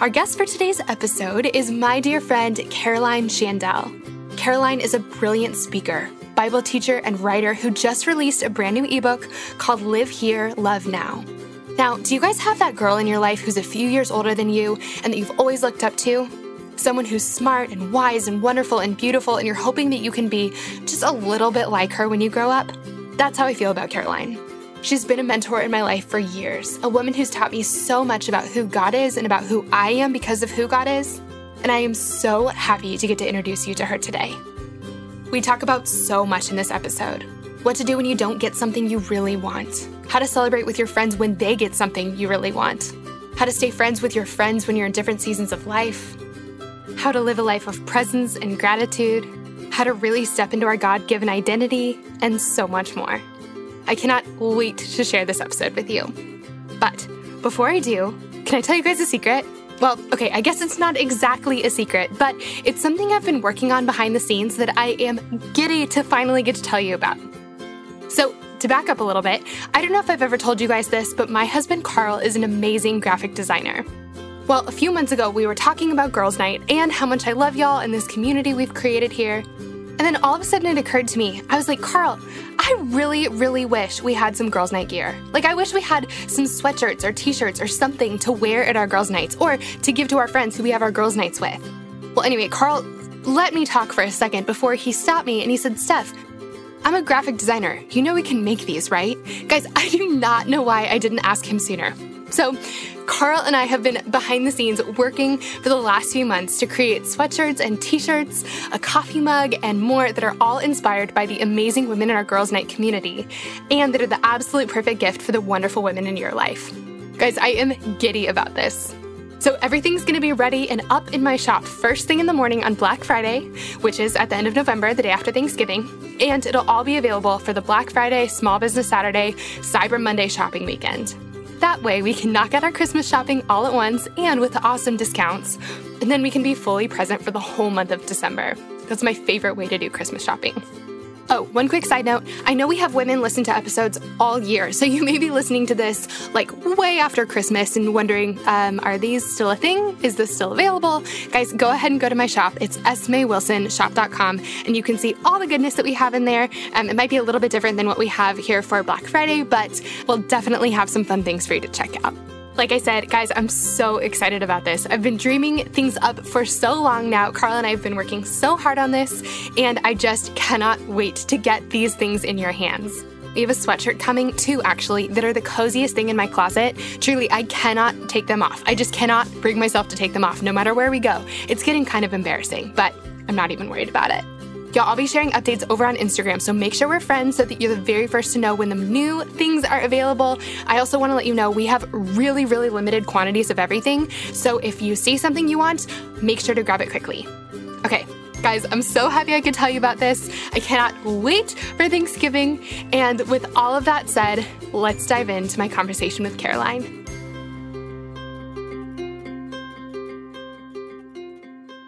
Our guest for today's episode is my dear friend Caroline Schandel. Caroline is a brilliant speaker, Bible teacher, and writer who just released a brand new ebook called Live Here, Love Now. Now, do you guys have that girl in your life who's a few years older than you and that you've always looked up to? Someone who's smart and wise and wonderful and beautiful, and you're hoping that you can be just a little bit like her when you grow up? That's how I feel about Caroline. She's been a mentor in my life for years, a woman who's taught me so much about who God is and about who I am because of who God is. And I am so happy to get to introduce you to her today. We talk about so much in this episode what to do when you don't get something you really want, how to celebrate with your friends when they get something you really want, how to stay friends with your friends when you're in different seasons of life, how to live a life of presence and gratitude, how to really step into our God given identity, and so much more. I cannot wait to share this episode with you. But before I do, can I tell you guys a secret? Well, okay, I guess it's not exactly a secret, but it's something I've been working on behind the scenes that I am giddy to finally get to tell you about. So, to back up a little bit, I don't know if I've ever told you guys this, but my husband Carl is an amazing graphic designer. Well, a few months ago, we were talking about Girls Night and how much I love y'all and this community we've created here. And then all of a sudden it occurred to me, I was like, Carl, I really, really wish we had some girls' night gear. Like, I wish we had some sweatshirts or t shirts or something to wear at our girls' nights or to give to our friends who we have our girls' nights with. Well, anyway, Carl let me talk for a second before he stopped me and he said, Steph, I'm a graphic designer. You know we can make these, right? Guys, I do not know why I didn't ask him sooner. So, Carl and I have been behind the scenes working for the last few months to create sweatshirts and t shirts, a coffee mug, and more that are all inspired by the amazing women in our Girls Night community and that are the absolute perfect gift for the wonderful women in your life. Guys, I am giddy about this. So, everything's gonna be ready and up in my shop first thing in the morning on Black Friday, which is at the end of November, the day after Thanksgiving, and it'll all be available for the Black Friday, Small Business Saturday, Cyber Monday shopping weekend. That way, we can knock out our Christmas shopping all at once and with awesome discounts. And then we can be fully present for the whole month of December. That's my favorite way to do Christmas shopping. Oh, one quick side note. I know we have women listen to episodes all year, so you may be listening to this like way after Christmas and wondering, um, are these still a thing? Is this still available? Guys, go ahead and go to my shop. It's smaywilsonshop.com, and you can see all the goodness that we have in there. Um, it might be a little bit different than what we have here for Black Friday, but we'll definitely have some fun things for you to check out. Like I said, guys, I'm so excited about this. I've been dreaming things up for so long now. Carl and I have been working so hard on this, and I just cannot wait to get these things in your hands. We have a sweatshirt coming too, actually, that are the coziest thing in my closet. Truly, I cannot take them off. I just cannot bring myself to take them off, no matter where we go. It's getting kind of embarrassing, but I'm not even worried about it. Y'all, I'll be sharing updates over on Instagram, so make sure we're friends so that you're the very first to know when the new things are available. I also want to let you know we have really, really limited quantities of everything, so if you see something you want, make sure to grab it quickly. Okay, guys, I'm so happy I could tell you about this. I cannot wait for Thanksgiving. And with all of that said, let's dive into my conversation with Caroline.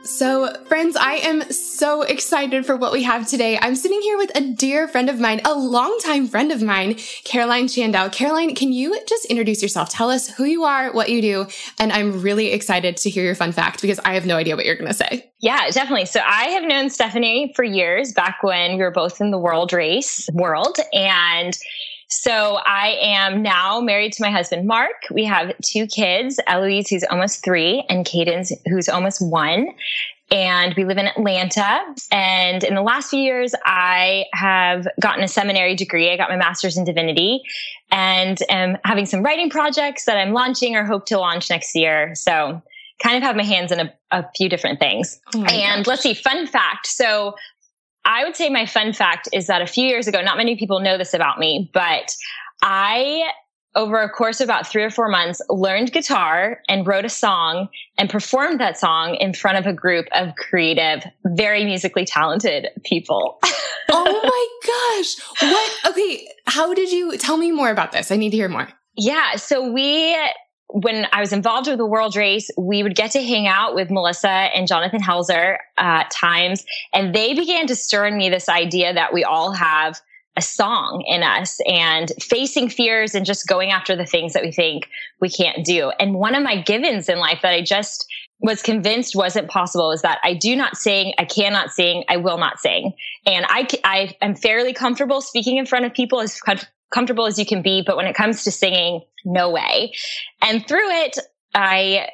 So, friends, I am so excited for what we have today. I'm sitting here with a dear friend of mine, a longtime friend of mine, Caroline Schandel. Caroline, can you just introduce yourself? Tell us who you are, what you do, and I'm really excited to hear your fun fact because I have no idea what you're going to say. Yeah, definitely. So, I have known Stephanie for years, back when we were both in the world race world, and so I am now married to my husband, Mark. We have two kids, Eloise, who's almost three, and Cadence, who's almost one. And we live in Atlanta. And in the last few years, I have gotten a seminary degree. I got my master's in divinity and am having some writing projects that I'm launching or hope to launch next year. So kind of have my hands in a, a few different things. Oh and gosh. let's see, fun fact. So I would say my fun fact is that a few years ago, not many people know this about me, but I over a course of about three or four months, learned guitar and wrote a song and performed that song in front of a group of creative, very musically talented people. oh my gosh. What? Okay. How did you tell me more about this? I need to hear more. Yeah. So we when I was involved with the world race, we would get to hang out with Melissa and Jonathan Helser uh, at times, and they began to stir in me this idea that we all have a song in us and facing fears and just going after the things that we think we can't do. And one of my givens in life that I just was convinced wasn't possible is that I do not sing, I cannot sing, I will not sing. And I, I am fairly comfortable speaking in front of people as comfortable as you can be. But when it comes to singing, no way. And through it, I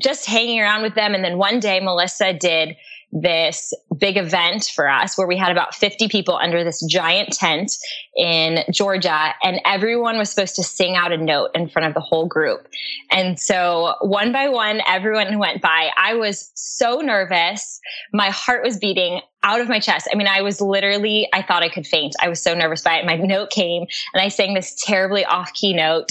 just hanging around with them. And then one day Melissa did this big event for us where we had about 50 people under this giant tent in Georgia and everyone was supposed to sing out a note in front of the whole group. And so one by one, everyone went by. I was so nervous. My heart was beating out of my chest. I mean, I was literally, I thought I could faint. I was so nervous by it. My note came and I sang this terribly off key note,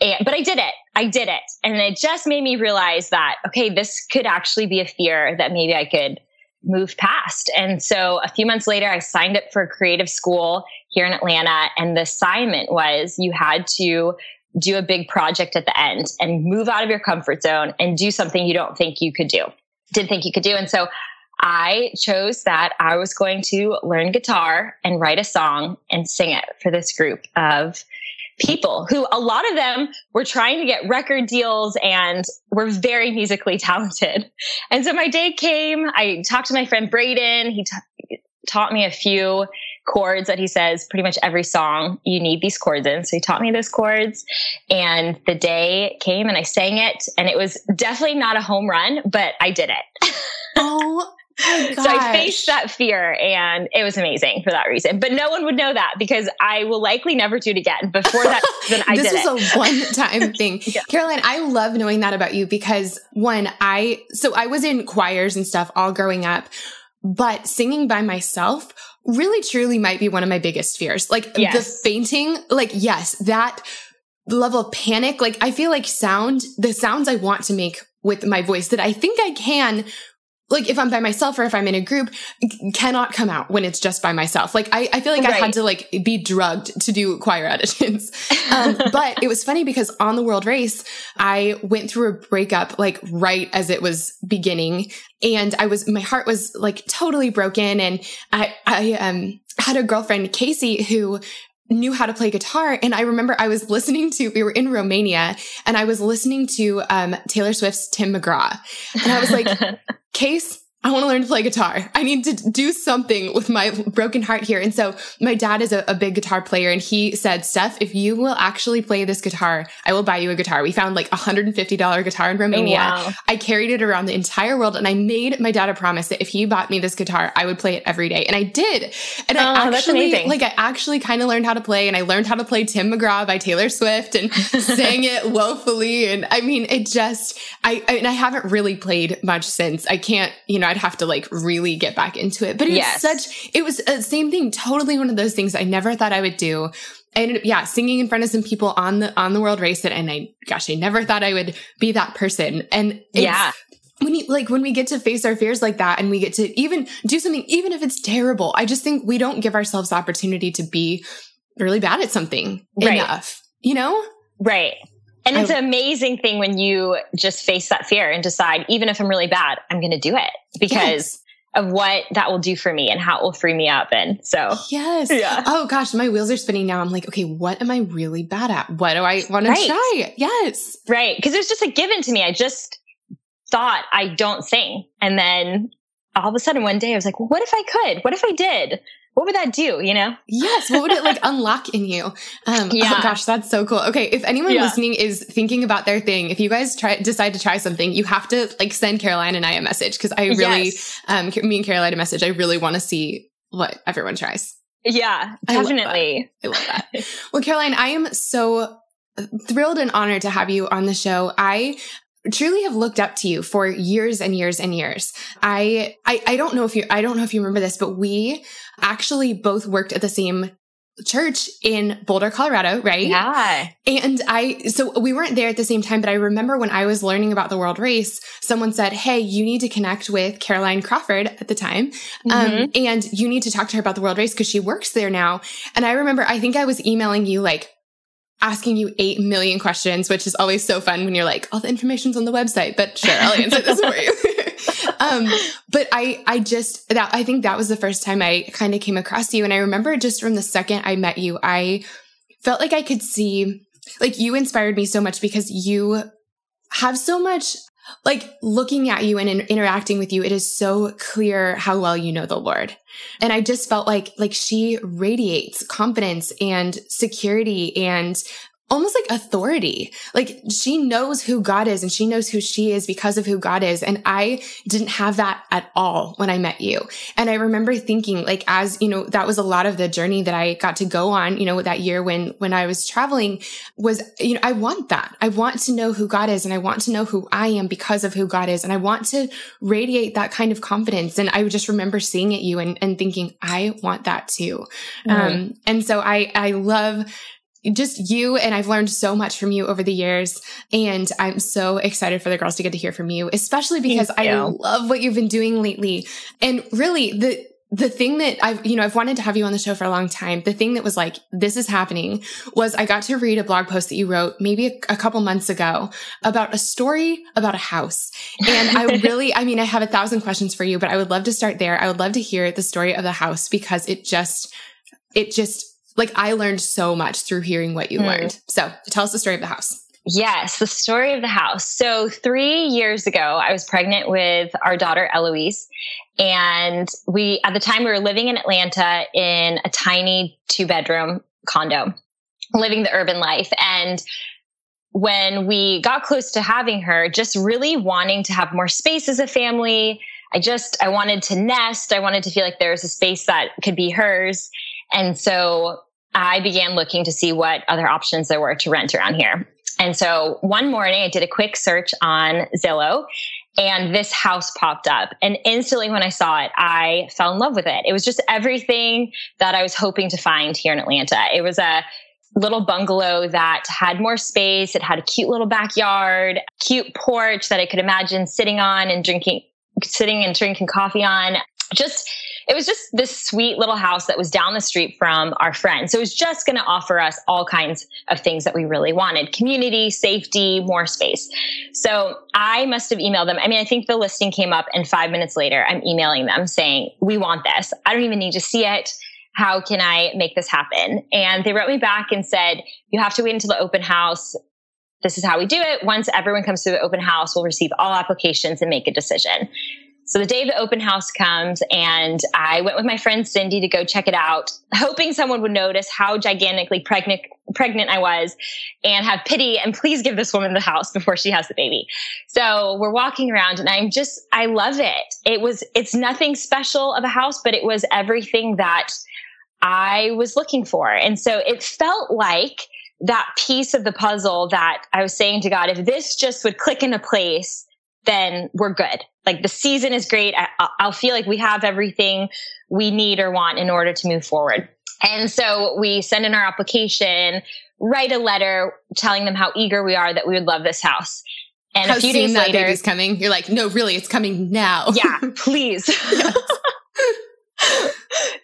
and, but I did it. I did it. And it just made me realize that, okay, this could actually be a fear that maybe I could move past. And so a few months later, I signed up for a creative school here in Atlanta. And the assignment was you had to do a big project at the end and move out of your comfort zone and do something you don't think you could do, didn't think you could do. And so I chose that I was going to learn guitar and write a song and sing it for this group of people who a lot of them were trying to get record deals and were very musically talented. And so my day came, I talked to my friend Braden. He t- taught me a few chords that he says pretty much every song you need these chords in. So he taught me those chords and the day came and I sang it and it was definitely not a home run, but I did it. oh Oh, so I faced that fear and it was amazing for that reason. But no one would know that because I will likely never do it again. Before that, then I this did was it. a one time thing. yeah. Caroline, I love knowing that about you because one, I, so I was in choirs and stuff all growing up, but singing by myself really truly might be one of my biggest fears. Like yes. the fainting, like, yes, that level of panic. Like I feel like sound, the sounds I want to make with my voice that I think I can like if I'm by myself or if I'm in a group, cannot come out when it's just by myself. Like I, I feel like right. I had to like be drugged to do choir auditions. Um, but it was funny because on the world race, I went through a breakup like right as it was beginning. And I was, my heart was like totally broken. And I, I, um, had a girlfriend, Casey, who knew how to play guitar. And I remember I was listening to, we were in Romania and I was listening to um, Taylor Swift's Tim McGraw. And I was like, Case, I want to learn to play guitar. I need to do something with my broken heart here. And so my dad is a, a, big guitar player and he said, Steph, if you will actually play this guitar, I will buy you a guitar. We found like a $150 guitar in Romania. Oh, wow. I carried it around the entire world and I made my dad a promise that if he bought me this guitar, I would play it every day. And I did. And oh, I actually, like, I actually kind of learned how to play and I learned how to play Tim McGraw by Taylor Swift and sang it woefully. And I mean, it just, I, I, and I haven't really played much since. I can't, you know, I'd have to like really get back into it. But it's yes. such, it was the uh, same thing, totally one of those things I never thought I would do. I ended up, yeah, singing in front of some people on the, on the world race it. And I, gosh, I never thought I would be that person. And yeah. When you, like, when we get to face our fears like that and we get to even do something, even if it's terrible, I just think we don't give ourselves opportunity to be really bad at something right. enough, you know? Right. And it's I, an amazing thing when you just face that fear and decide, even if I'm really bad, I'm going to do it because yes. of what that will do for me and how it will free me up. And so, yes. Yeah. Oh gosh, my wheels are spinning now. I'm like, okay, what am I really bad at? What do I want right. to try? Yes. Right. Cause it was just a given to me. I just thought I don't sing. And then all of a sudden one day I was like, well, what if I could? What if I did? What would that do? You know? Yes. What would it like unlock in you? Um, oh yeah. Oh gosh, that's so cool. Okay. If anyone yeah. listening is thinking about their thing, if you guys try, decide to try something, you have to like send Caroline and I a message. Cause I really, yes. um, me and Caroline a message. I really want to see what everyone tries. Yeah, definitely. I love that. I love that. well, Caroline, I am so thrilled and honored to have you on the show. I truly have looked up to you for years and years and years. I, I, I don't know if you, I don't know if you remember this, but we actually both worked at the same church in Boulder, Colorado, right? Yeah. And I, so we weren't there at the same time, but I remember when I was learning about the world race, someone said, Hey, you need to connect with Caroline Crawford at the time. Um, mm-hmm. Um, and you need to talk to her about the world race because she works there now. And I remember, I think I was emailing you like, asking you 8 million questions, which is always so fun when you're like, all the information's on the website, but sure, I'll answer this for you. um, but I, I just, that, I think that was the first time I kind of came across you. And I remember just from the second I met you, I felt like I could see, like you inspired me so much because you have so much like looking at you and in, interacting with you, it is so clear how well you know the Lord. And I just felt like, like she radiates confidence and security and almost like authority. Like she knows who God is and she knows who she is because of who God is. And I didn't have that at all when I met you. And I remember thinking like, as, you know, that was a lot of the journey that I got to go on, you know, that year when, when I was traveling was, you know, I want that. I want to know who God is and I want to know who I am because of who God is. And I want to radiate that kind of confidence. And I just remember seeing at you and, and thinking, I want that too. Mm-hmm. Um, and so I, I love just you and I've learned so much from you over the years and I'm so excited for the girls to get to hear from you especially because I love what you've been doing lately and really the the thing that I've, you know, I've wanted to have you on the show for a long time. The thing that was like, this is happening was I got to read a blog post that you wrote maybe a, a couple months ago about a story about a house. And I really, I mean, I have a thousand questions for you, but I would love to start there. I would love to hear the story of the house because it just, it just like I learned so much through hearing what you mm. learned. So tell us the story of the house. Yes, the story of the house. So, three years ago, I was pregnant with our daughter Eloise. And we, at the time, we were living in Atlanta in a tiny two bedroom condo, living the urban life. And when we got close to having her, just really wanting to have more space as a family, I just, I wanted to nest. I wanted to feel like there was a space that could be hers. And so I began looking to see what other options there were to rent around here. And so one morning I did a quick search on Zillow and this house popped up. And instantly when I saw it, I fell in love with it. It was just everything that I was hoping to find here in Atlanta. It was a little bungalow that had more space. It had a cute little backyard, cute porch that I could imagine sitting on and drinking, sitting and drinking coffee on. Just it was just this sweet little house that was down the street from our friend. So it was just going to offer us all kinds of things that we really wanted community, safety, more space. So I must have emailed them. I mean, I think the listing came up, and five minutes later, I'm emailing them saying, We want this. I don't even need to see it. How can I make this happen? And they wrote me back and said, You have to wait until the open house this is how we do it. Once everyone comes to the open house, we'll receive all applications and make a decision. So the day the open house comes and I went with my friend Cindy to go check it out, hoping someone would notice how gigantically pregnant, pregnant I was and have pity and please give this woman the house before she has the baby. So we're walking around and I'm just, I love it. It was, it's nothing special of a house, but it was everything that I was looking for. And so it felt like that piece of the puzzle that I was saying to God, if this just would click into place, then we're good. Like the season is great. I, I'll feel like we have everything we need or want in order to move forward. And so we send in our application, write a letter telling them how eager we are that we would love this house. And how a few days later, baby's coming. You're like, no, really, it's coming now. yeah, please.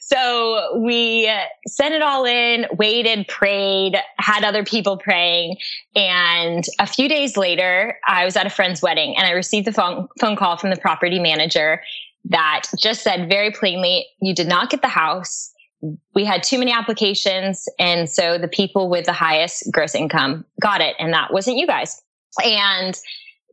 so we sent it all in, waited, prayed, had other people praying. And a few days later, I was at a friend's wedding and I received a phone, phone call from the property manager that just said very plainly, you did not get the house. We had too many applications. And so the people with the highest gross income got it. And that wasn't you guys. And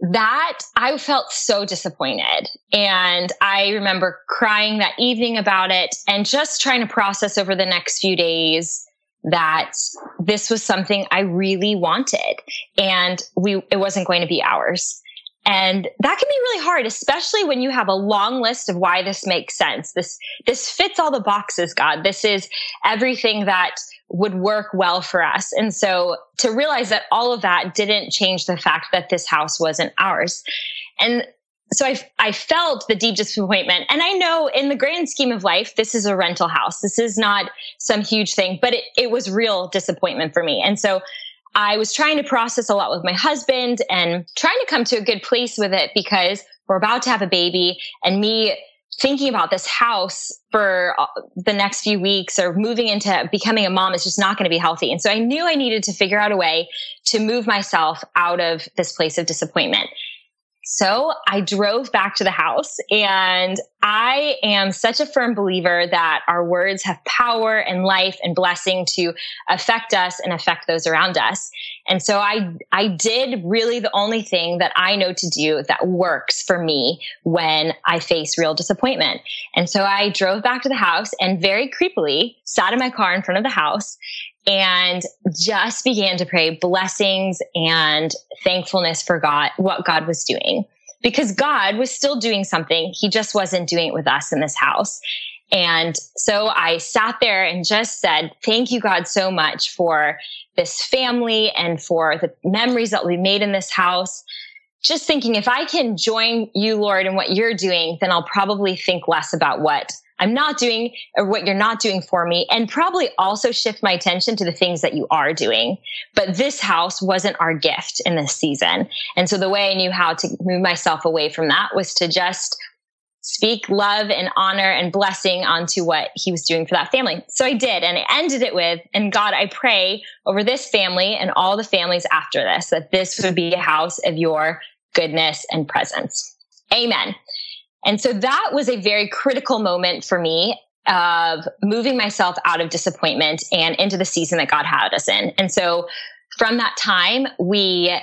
that I felt so disappointed. And I remember crying that evening about it and just trying to process over the next few days that this was something I really wanted and we, it wasn't going to be ours. And that can be really hard, especially when you have a long list of why this makes sense. This, this fits all the boxes, God. This is everything that would work well for us. And so to realize that all of that didn't change the fact that this house wasn't ours. And so I, I felt the deep disappointment. And I know in the grand scheme of life, this is a rental house. This is not some huge thing, but it, it was real disappointment for me. And so I was trying to process a lot with my husband and trying to come to a good place with it because we're about to have a baby and me thinking about this house for uh, the next few weeks or moving into becoming a mom is just not going to be healthy. And so I knew I needed to figure out a way to move myself out of this place of disappointment. So I drove back to the house and I am such a firm believer that our words have power and life and blessing to affect us and affect those around us. And so I, I did really the only thing that I know to do that works for me when I face real disappointment. And so I drove back to the house and very creepily sat in my car in front of the house and just began to pray blessings and thankfulness for God, what God was doing. Because God was still doing something. He just wasn't doing it with us in this house. And so I sat there and just said, thank you, God, so much for this family and for the memories that we made in this house. Just thinking if I can join you, Lord, in what you're doing, then I'll probably think less about what I'm not doing or what you're not doing for me and probably also shift my attention to the things that you are doing. But this house wasn't our gift in this season. And so the way I knew how to move myself away from that was to just speak love and honor and blessing onto what he was doing for that family. So I did. And I ended it with, and God, I pray over this family and all the families after this, that this would be a house of your goodness and presence. Amen. And so that was a very critical moment for me of moving myself out of disappointment and into the season that God had us in. And so from that time, we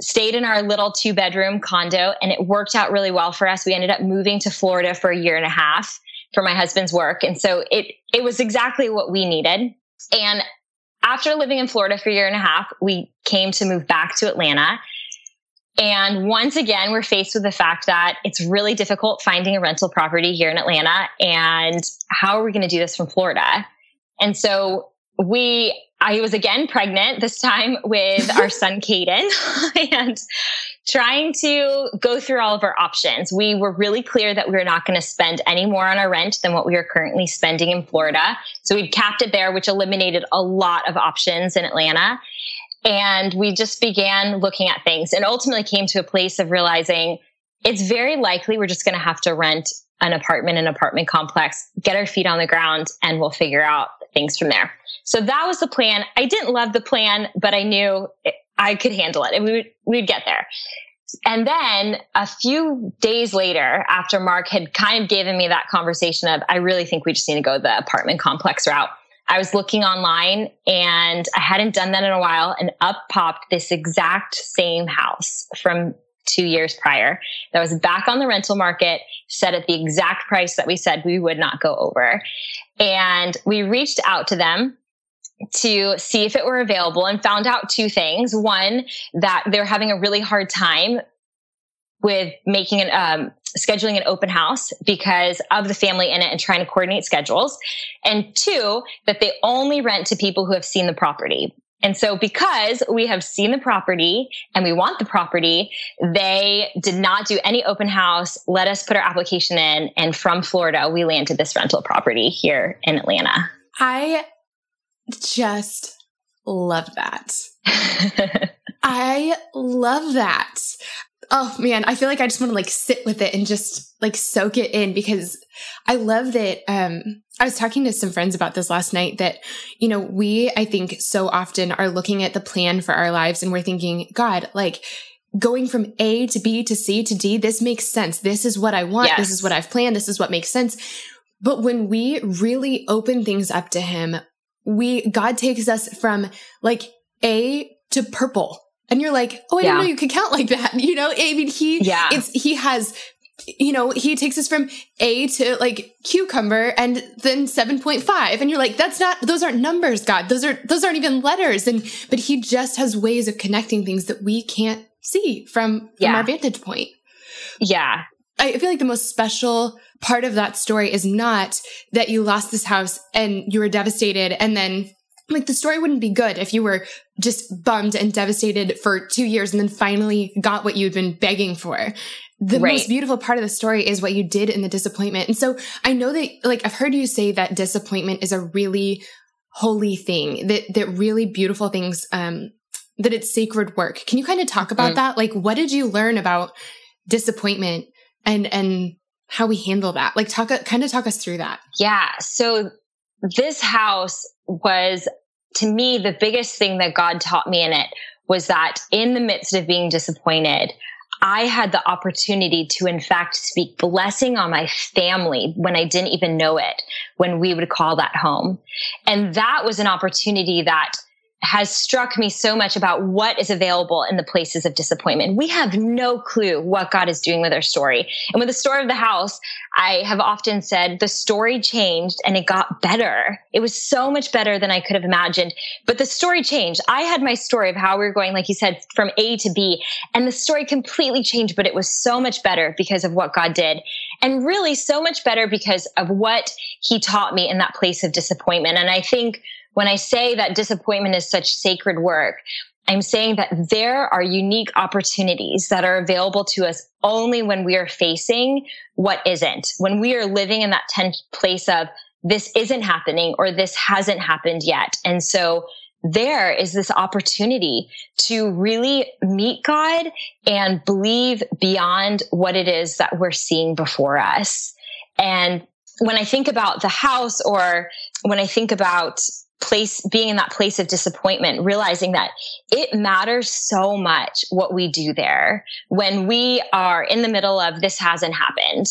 stayed in our little two bedroom condo and it worked out really well for us. We ended up moving to Florida for a year and a half for my husband's work. And so it, it was exactly what we needed. And after living in Florida for a year and a half, we came to move back to Atlanta and once again, we're faced with the fact that it's really difficult finding a rental property here in Atlanta. And how are we going to do this from Florida? And so we, I was again pregnant this time with our son, Caden, and trying to go through all of our options. We were really clear that we were not going to spend any more on our rent than what we are currently spending in Florida. So we capped it there, which eliminated a lot of options in Atlanta. And we just began looking at things and ultimately came to a place of realizing it's very likely we're just going to have to rent an apartment, an apartment complex, get our feet on the ground, and we'll figure out things from there. So that was the plan. I didn't love the plan, but I knew I could handle it and we would, we would get there. And then a few days later, after Mark had kind of given me that conversation of, I really think we just need to go the apartment complex route. I was looking online and I hadn't done that in a while and up popped this exact same house from two years prior that was back on the rental market, set at the exact price that we said we would not go over. And we reached out to them to see if it were available and found out two things. One, that they're having a really hard time with making an um, scheduling an open house because of the family in it and trying to coordinate schedules. And two, that they only rent to people who have seen the property. And so because we have seen the property and we want the property, they did not do any open house, let us put our application in. And from Florida, we landed this rental property here in Atlanta. I just love that. I love that. Oh man, I feel like I just want to like sit with it and just like soak it in because I love that. Um, I was talking to some friends about this last night that, you know, we, I think so often are looking at the plan for our lives and we're thinking, God, like, going from A to B to C to D, this makes sense. This is what I want. Yes. This is what I've planned. This is what makes sense. But when we really open things up to him, we, God takes us from like A to purple and you're like, oh, I yeah. didn't know you could count like that. You know, I mean, he, yeah. it's, he has, you know, he takes us from A to like cucumber and then 7.5. And you're like, that's not, those aren't numbers, God. Those are, those aren't even letters. And, but he just has ways of connecting things that we can't see from, from our vantage point. Yeah. I feel like the most special part of that story is not that you lost this house and you were devastated and then like the story wouldn't be good if you were just bummed and devastated for two years and then finally got what you'd been begging for. The right. most beautiful part of the story is what you did in the disappointment. And so I know that, like, I've heard you say that disappointment is a really holy thing, that, that really beautiful things, um, that it's sacred work. Can you kind of talk about mm. that? Like, what did you learn about disappointment and, and how we handle that? Like, talk, kind of talk us through that. Yeah. So this house was to me the biggest thing that God taught me in it was that in the midst of being disappointed, I had the opportunity to, in fact, speak blessing on my family when I didn't even know it, when we would call that home. And that was an opportunity that has struck me so much about what is available in the places of disappointment. We have no clue what God is doing with our story. And with the story of the house, I have often said the story changed and it got better. It was so much better than I could have imagined. But the story changed. I had my story of how we were going, like you said, from A to B, and the story completely changed, but it was so much better because of what God did. And really so much better because of what he taught me in that place of disappointment. And I think when I say that disappointment is such sacred work, I'm saying that there are unique opportunities that are available to us only when we are facing what isn't, when we are living in that tense place of this isn't happening or this hasn't happened yet. And so there is this opportunity to really meet God and believe beyond what it is that we're seeing before us. And when I think about the house or when I think about place, being in that place of disappointment, realizing that it matters so much what we do there when we are in the middle of this hasn't happened.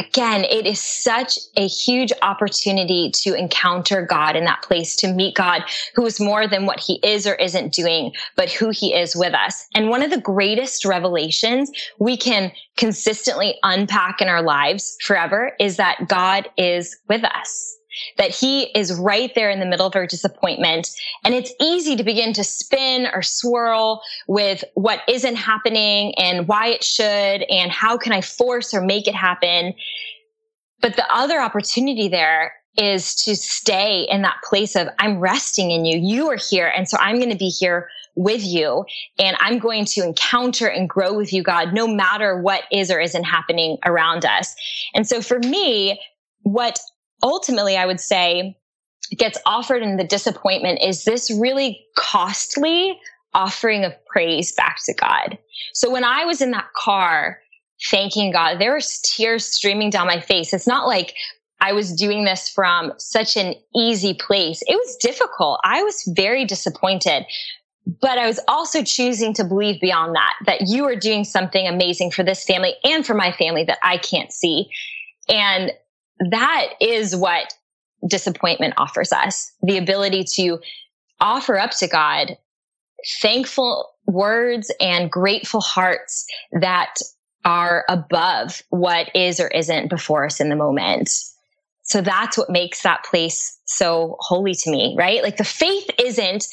Again, it is such a huge opportunity to encounter God in that place, to meet God who is more than what he is or isn't doing, but who he is with us. And one of the greatest revelations we can consistently unpack in our lives forever is that God is with us that he is right there in the middle of our disappointment. And it's easy to begin to spin or swirl with what isn't happening and why it should and how can I force or make it happen. But the other opportunity there is to stay in that place of I'm resting in you. You are here. And so I'm going to be here with you and I'm going to encounter and grow with you, God, no matter what is or isn't happening around us. And so for me, what ultimately, I would say gets offered in the disappointment is this really costly offering of praise back to God. So when I was in that car thanking God, there was tears streaming down my face. It's not like I was doing this from such an easy place. It was difficult. I was very disappointed. But I was also choosing to believe beyond that, that you are doing something amazing for this family and for my family that I can't see. And that is what disappointment offers us the ability to offer up to God thankful words and grateful hearts that are above what is or isn't before us in the moment. So that's what makes that place so holy to me, right? Like the faith isn't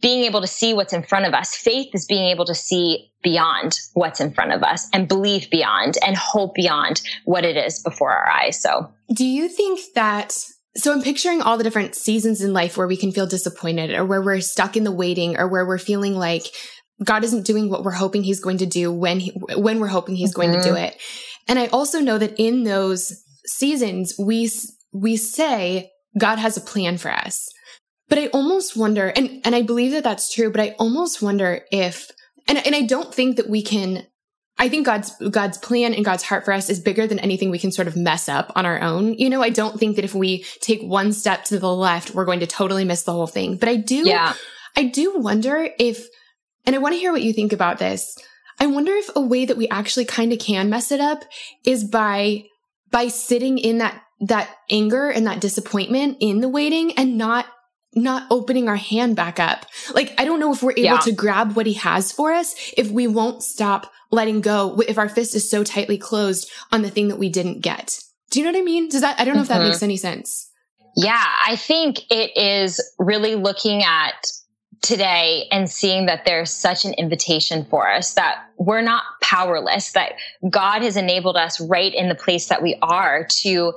being able to see what's in front of us. Faith is being able to see beyond what's in front of us and believe beyond and hope beyond what it is before our eyes. So, do you think that? So, I'm picturing all the different seasons in life where we can feel disappointed or where we're stuck in the waiting or where we're feeling like God isn't doing what we're hoping he's going to do when he, when we're hoping he's mm-hmm. going to do mm-hmm. it. And I also know that in those seasons, we, we say God has a plan for us. But I almost wonder, and, and I believe that that's true, but I almost wonder if, and, and I don't think that we can, I think God's, God's plan and God's heart for us is bigger than anything we can sort of mess up on our own. You know, I don't think that if we take one step to the left, we're going to totally miss the whole thing. But I do, yeah. I do wonder if, and I want to hear what you think about this. I wonder if a way that we actually kind of can mess it up is by, by sitting in that, that anger and that disappointment in the waiting and not not opening our hand back up. Like, I don't know if we're able yeah. to grab what he has for us if we won't stop letting go, if our fist is so tightly closed on the thing that we didn't get. Do you know what I mean? Does that, I don't know mm-hmm. if that makes mm-hmm. any sense. Yeah, I think it is really looking at today and seeing that there's such an invitation for us that we're not powerless, that God has enabled us right in the place that we are to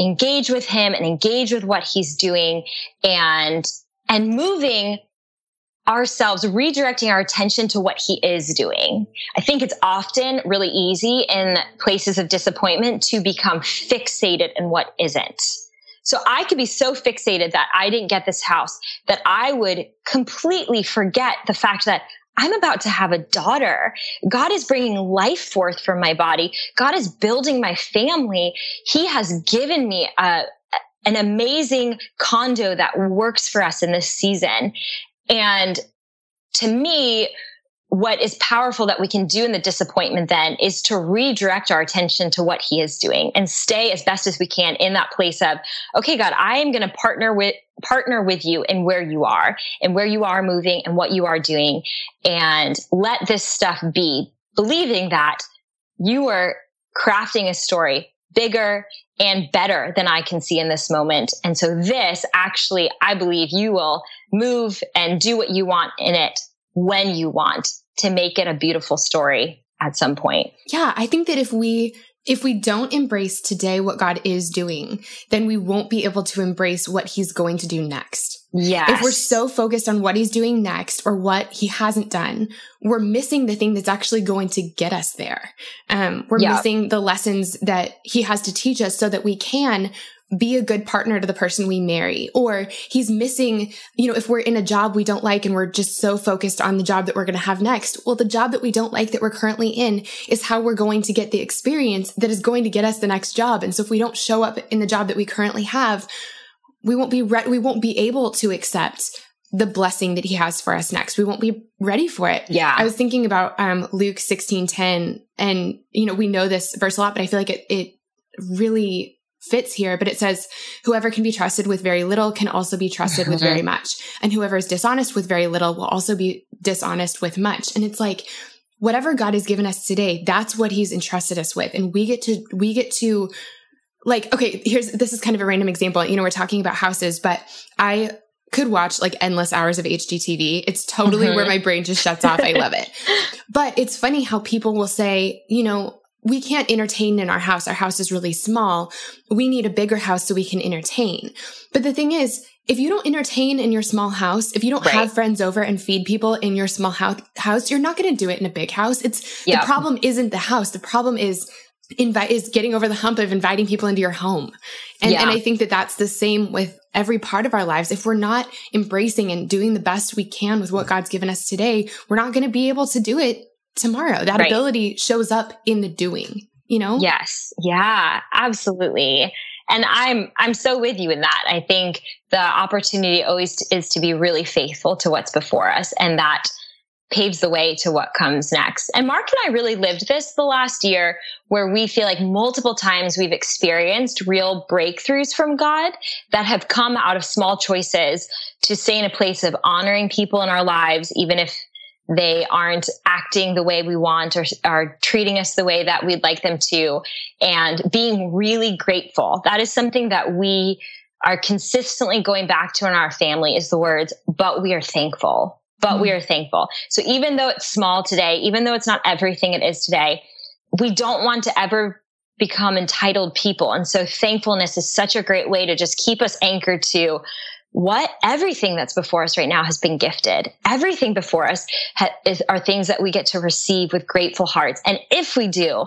engage with him and engage with what he's doing and and moving ourselves redirecting our attention to what he is doing. I think it's often really easy in places of disappointment to become fixated in what isn't. So I could be so fixated that I didn't get this house that I would completely forget the fact that I'm about to have a daughter. God is bringing life forth from my body. God is building my family. He has given me a, an amazing condo that works for us in this season. And to me, what is powerful that we can do in the disappointment then is to redirect our attention to what he is doing and stay as best as we can in that place of, okay, God, I am going to partner with, partner with you in where you are and where you are moving and what you are doing and let this stuff be believing that you are crafting a story bigger and better than I can see in this moment. And so this actually, I believe you will move and do what you want in it when you want to make it a beautiful story at some point. Yeah. I think that if we if we don't embrace today what God is doing, then we won't be able to embrace what he's going to do next. Yeah. If we're so focused on what he's doing next or what he hasn't done, we're missing the thing that's actually going to get us there. Um, we're yeah. missing the lessons that he has to teach us so that we can be a good partner to the person we marry or he's missing you know if we're in a job we don't like and we're just so focused on the job that we're going to have next well the job that we don't like that we're currently in is how we're going to get the experience that is going to get us the next job and so if we don't show up in the job that we currently have we won't be re- we won't be able to accept the blessing that he has for us next. We won't be ready for it. Yeah. I was thinking about um, Luke 16, 10, and you know, we know this verse a lot, but I feel like it it really fits here, but it says, whoever can be trusted with very little can also be trusted with very much. And whoever is dishonest with very little will also be dishonest with much. And it's like, whatever God has given us today, that's what he's entrusted us with. And we get to, we get to like, okay, here's, this is kind of a random example. You know, we're talking about houses, but I could watch like endless hours of HGTV. It's totally mm-hmm. where my brain just shuts off. I love it. But it's funny how people will say, you know, we can't entertain in our house. Our house is really small. We need a bigger house so we can entertain. But the thing is, if you don't entertain in your small house, if you don't right. have friends over and feed people in your small house, you're not going to do it in a big house. It's the problem isn't the house. The problem is invite is getting over the hump of inviting people into your home. And, yeah. and I think that that's the same with every part of our lives. If we're not embracing and doing the best we can with what God's given us today, we're not going to be able to do it tomorrow. That right. ability shows up in the doing, you know? Yes. Yeah, absolutely. And I'm, I'm so with you in that. I think the opportunity always is to be really faithful to what's before us and that paves the way to what comes next. And Mark and I really lived this the last year where we feel like multiple times we've experienced real breakthroughs from God that have come out of small choices to stay in a place of honoring people in our lives, even if they aren't acting the way we want or are treating us the way that we'd like them to and being really grateful. That is something that we are consistently going back to in our family is the words, but we are thankful, but mm-hmm. we are thankful. So even though it's small today, even though it's not everything it is today, we don't want to ever become entitled people. And so thankfulness is such a great way to just keep us anchored to what everything that's before us right now has been gifted. Everything before us ha- is, are things that we get to receive with grateful hearts. And if we do,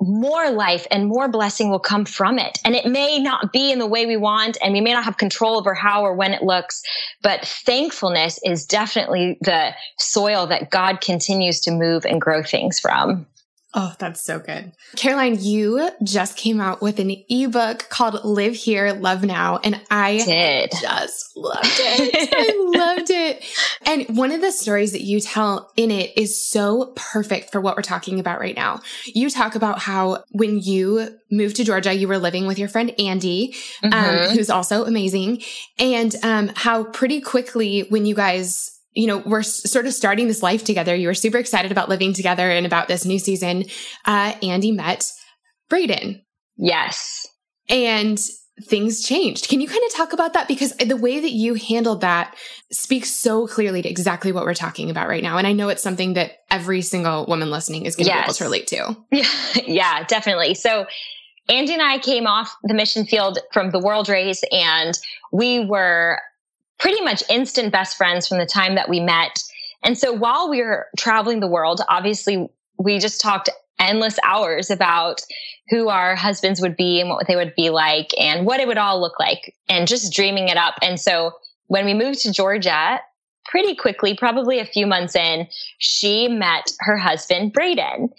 more life and more blessing will come from it. And it may not be in the way we want, and we may not have control over how or when it looks, but thankfulness is definitely the soil that God continues to move and grow things from. Oh, that's so good. Caroline, you just came out with an ebook called Live Here, Love Now, and I Did. just loved it. I loved it. And one of the stories that you tell in it is so perfect for what we're talking about right now. You talk about how when you moved to Georgia, you were living with your friend Andy, um, mm-hmm. um, who's also amazing, and um, how pretty quickly when you guys you know, we're sort of starting this life together. You were super excited about living together and about this new season. Uh, Andy met Braden. Yes. And things changed. Can you kind of talk about that? Because the way that you handled that speaks so clearly to exactly what we're talking about right now. And I know it's something that every single woman listening is going to yes. be able to relate to. Yeah, yeah, definitely. So Andy and I came off the mission field from the world race and we were pretty much instant best friends from the time that we met. And so while we were traveling the world, obviously we just talked endless hours about who our husbands would be and what they would be like and what it would all look like and just dreaming it up. And so when we moved to Georgia, pretty quickly, probably a few months in, she met her husband, Braden.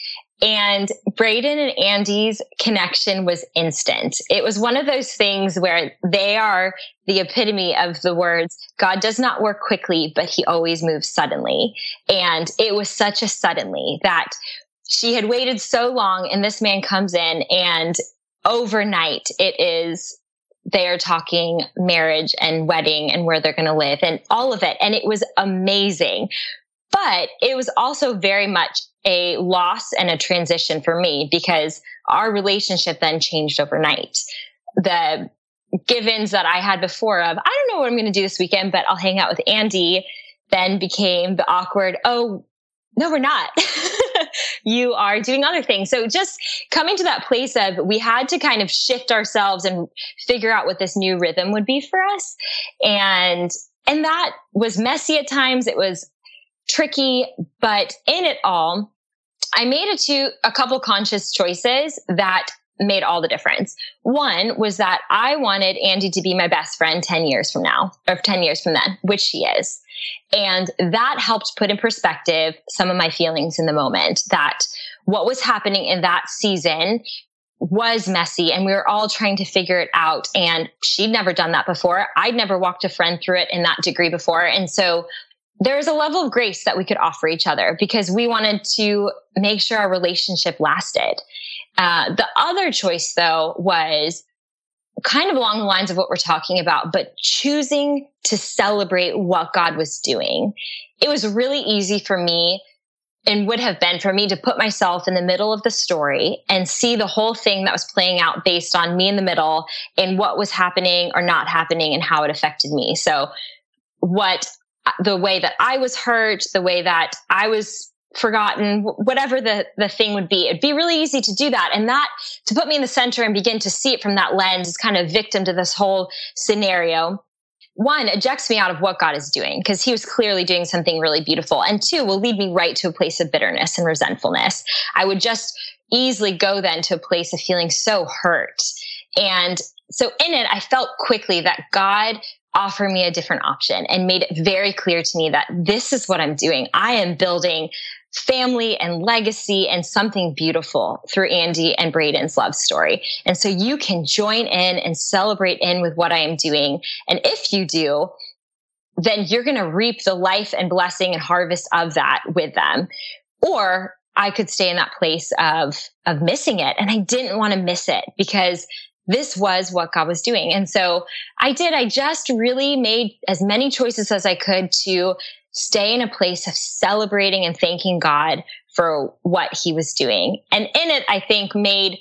And Braden and Andy's connection was instant. It was one of those things where they are the epitome of the words, God does not work quickly, but he always moves suddenly. And it was such a suddenly that she had waited so long and this man comes in and overnight it is they are talking marriage and wedding and where they're going to live and all of it. And it was amazing. But it was also very much a loss and a transition for me because our relationship then changed overnight. The givens that I had before of, I don't know what I'm going to do this weekend, but I'll hang out with Andy then became the awkward, oh, no, we're not. you are doing other things. So just coming to that place of we had to kind of shift ourselves and figure out what this new rhythm would be for us. And, and that was messy at times. It was tricky, but in it all, I made a two, a couple conscious choices that made all the difference. One was that I wanted Andy to be my best friend 10 years from now or 10 years from then, which she is. And that helped put in perspective some of my feelings in the moment that what was happening in that season was messy and we were all trying to figure it out. And she'd never done that before. I'd never walked a friend through it in that degree before. And so there was a level of grace that we could offer each other because we wanted to make sure our relationship lasted. Uh, the other choice though was kind of along the lines of what we're talking about, but choosing to celebrate what God was doing. It was really easy for me and would have been for me to put myself in the middle of the story and see the whole thing that was playing out based on me in the middle and what was happening or not happening and how it affected me. So what the way that I was hurt, the way that I was forgotten, whatever the, the thing would be. It'd be really easy to do that. And that, to put me in the center and begin to see it from that lens is kind of victim to this whole scenario. One, ejects me out of what God is doing because he was clearly doing something really beautiful. And two, will lead me right to a place of bitterness and resentfulness. I would just easily go then to a place of feeling so hurt. And so in it, I felt quickly that God offer me a different option and made it very clear to me that this is what I'm doing. I am building family and legacy and something beautiful through Andy and Braden's love story. And so you can join in and celebrate in with what I am doing. And if you do, then you're going to reap the life and blessing and harvest of that with them. Or I could stay in that place of, of missing it. And I didn't want to miss it because this was what God was doing. And so I did, I just really made as many choices as I could to stay in a place of celebrating and thanking God for what he was doing. And in it, I think made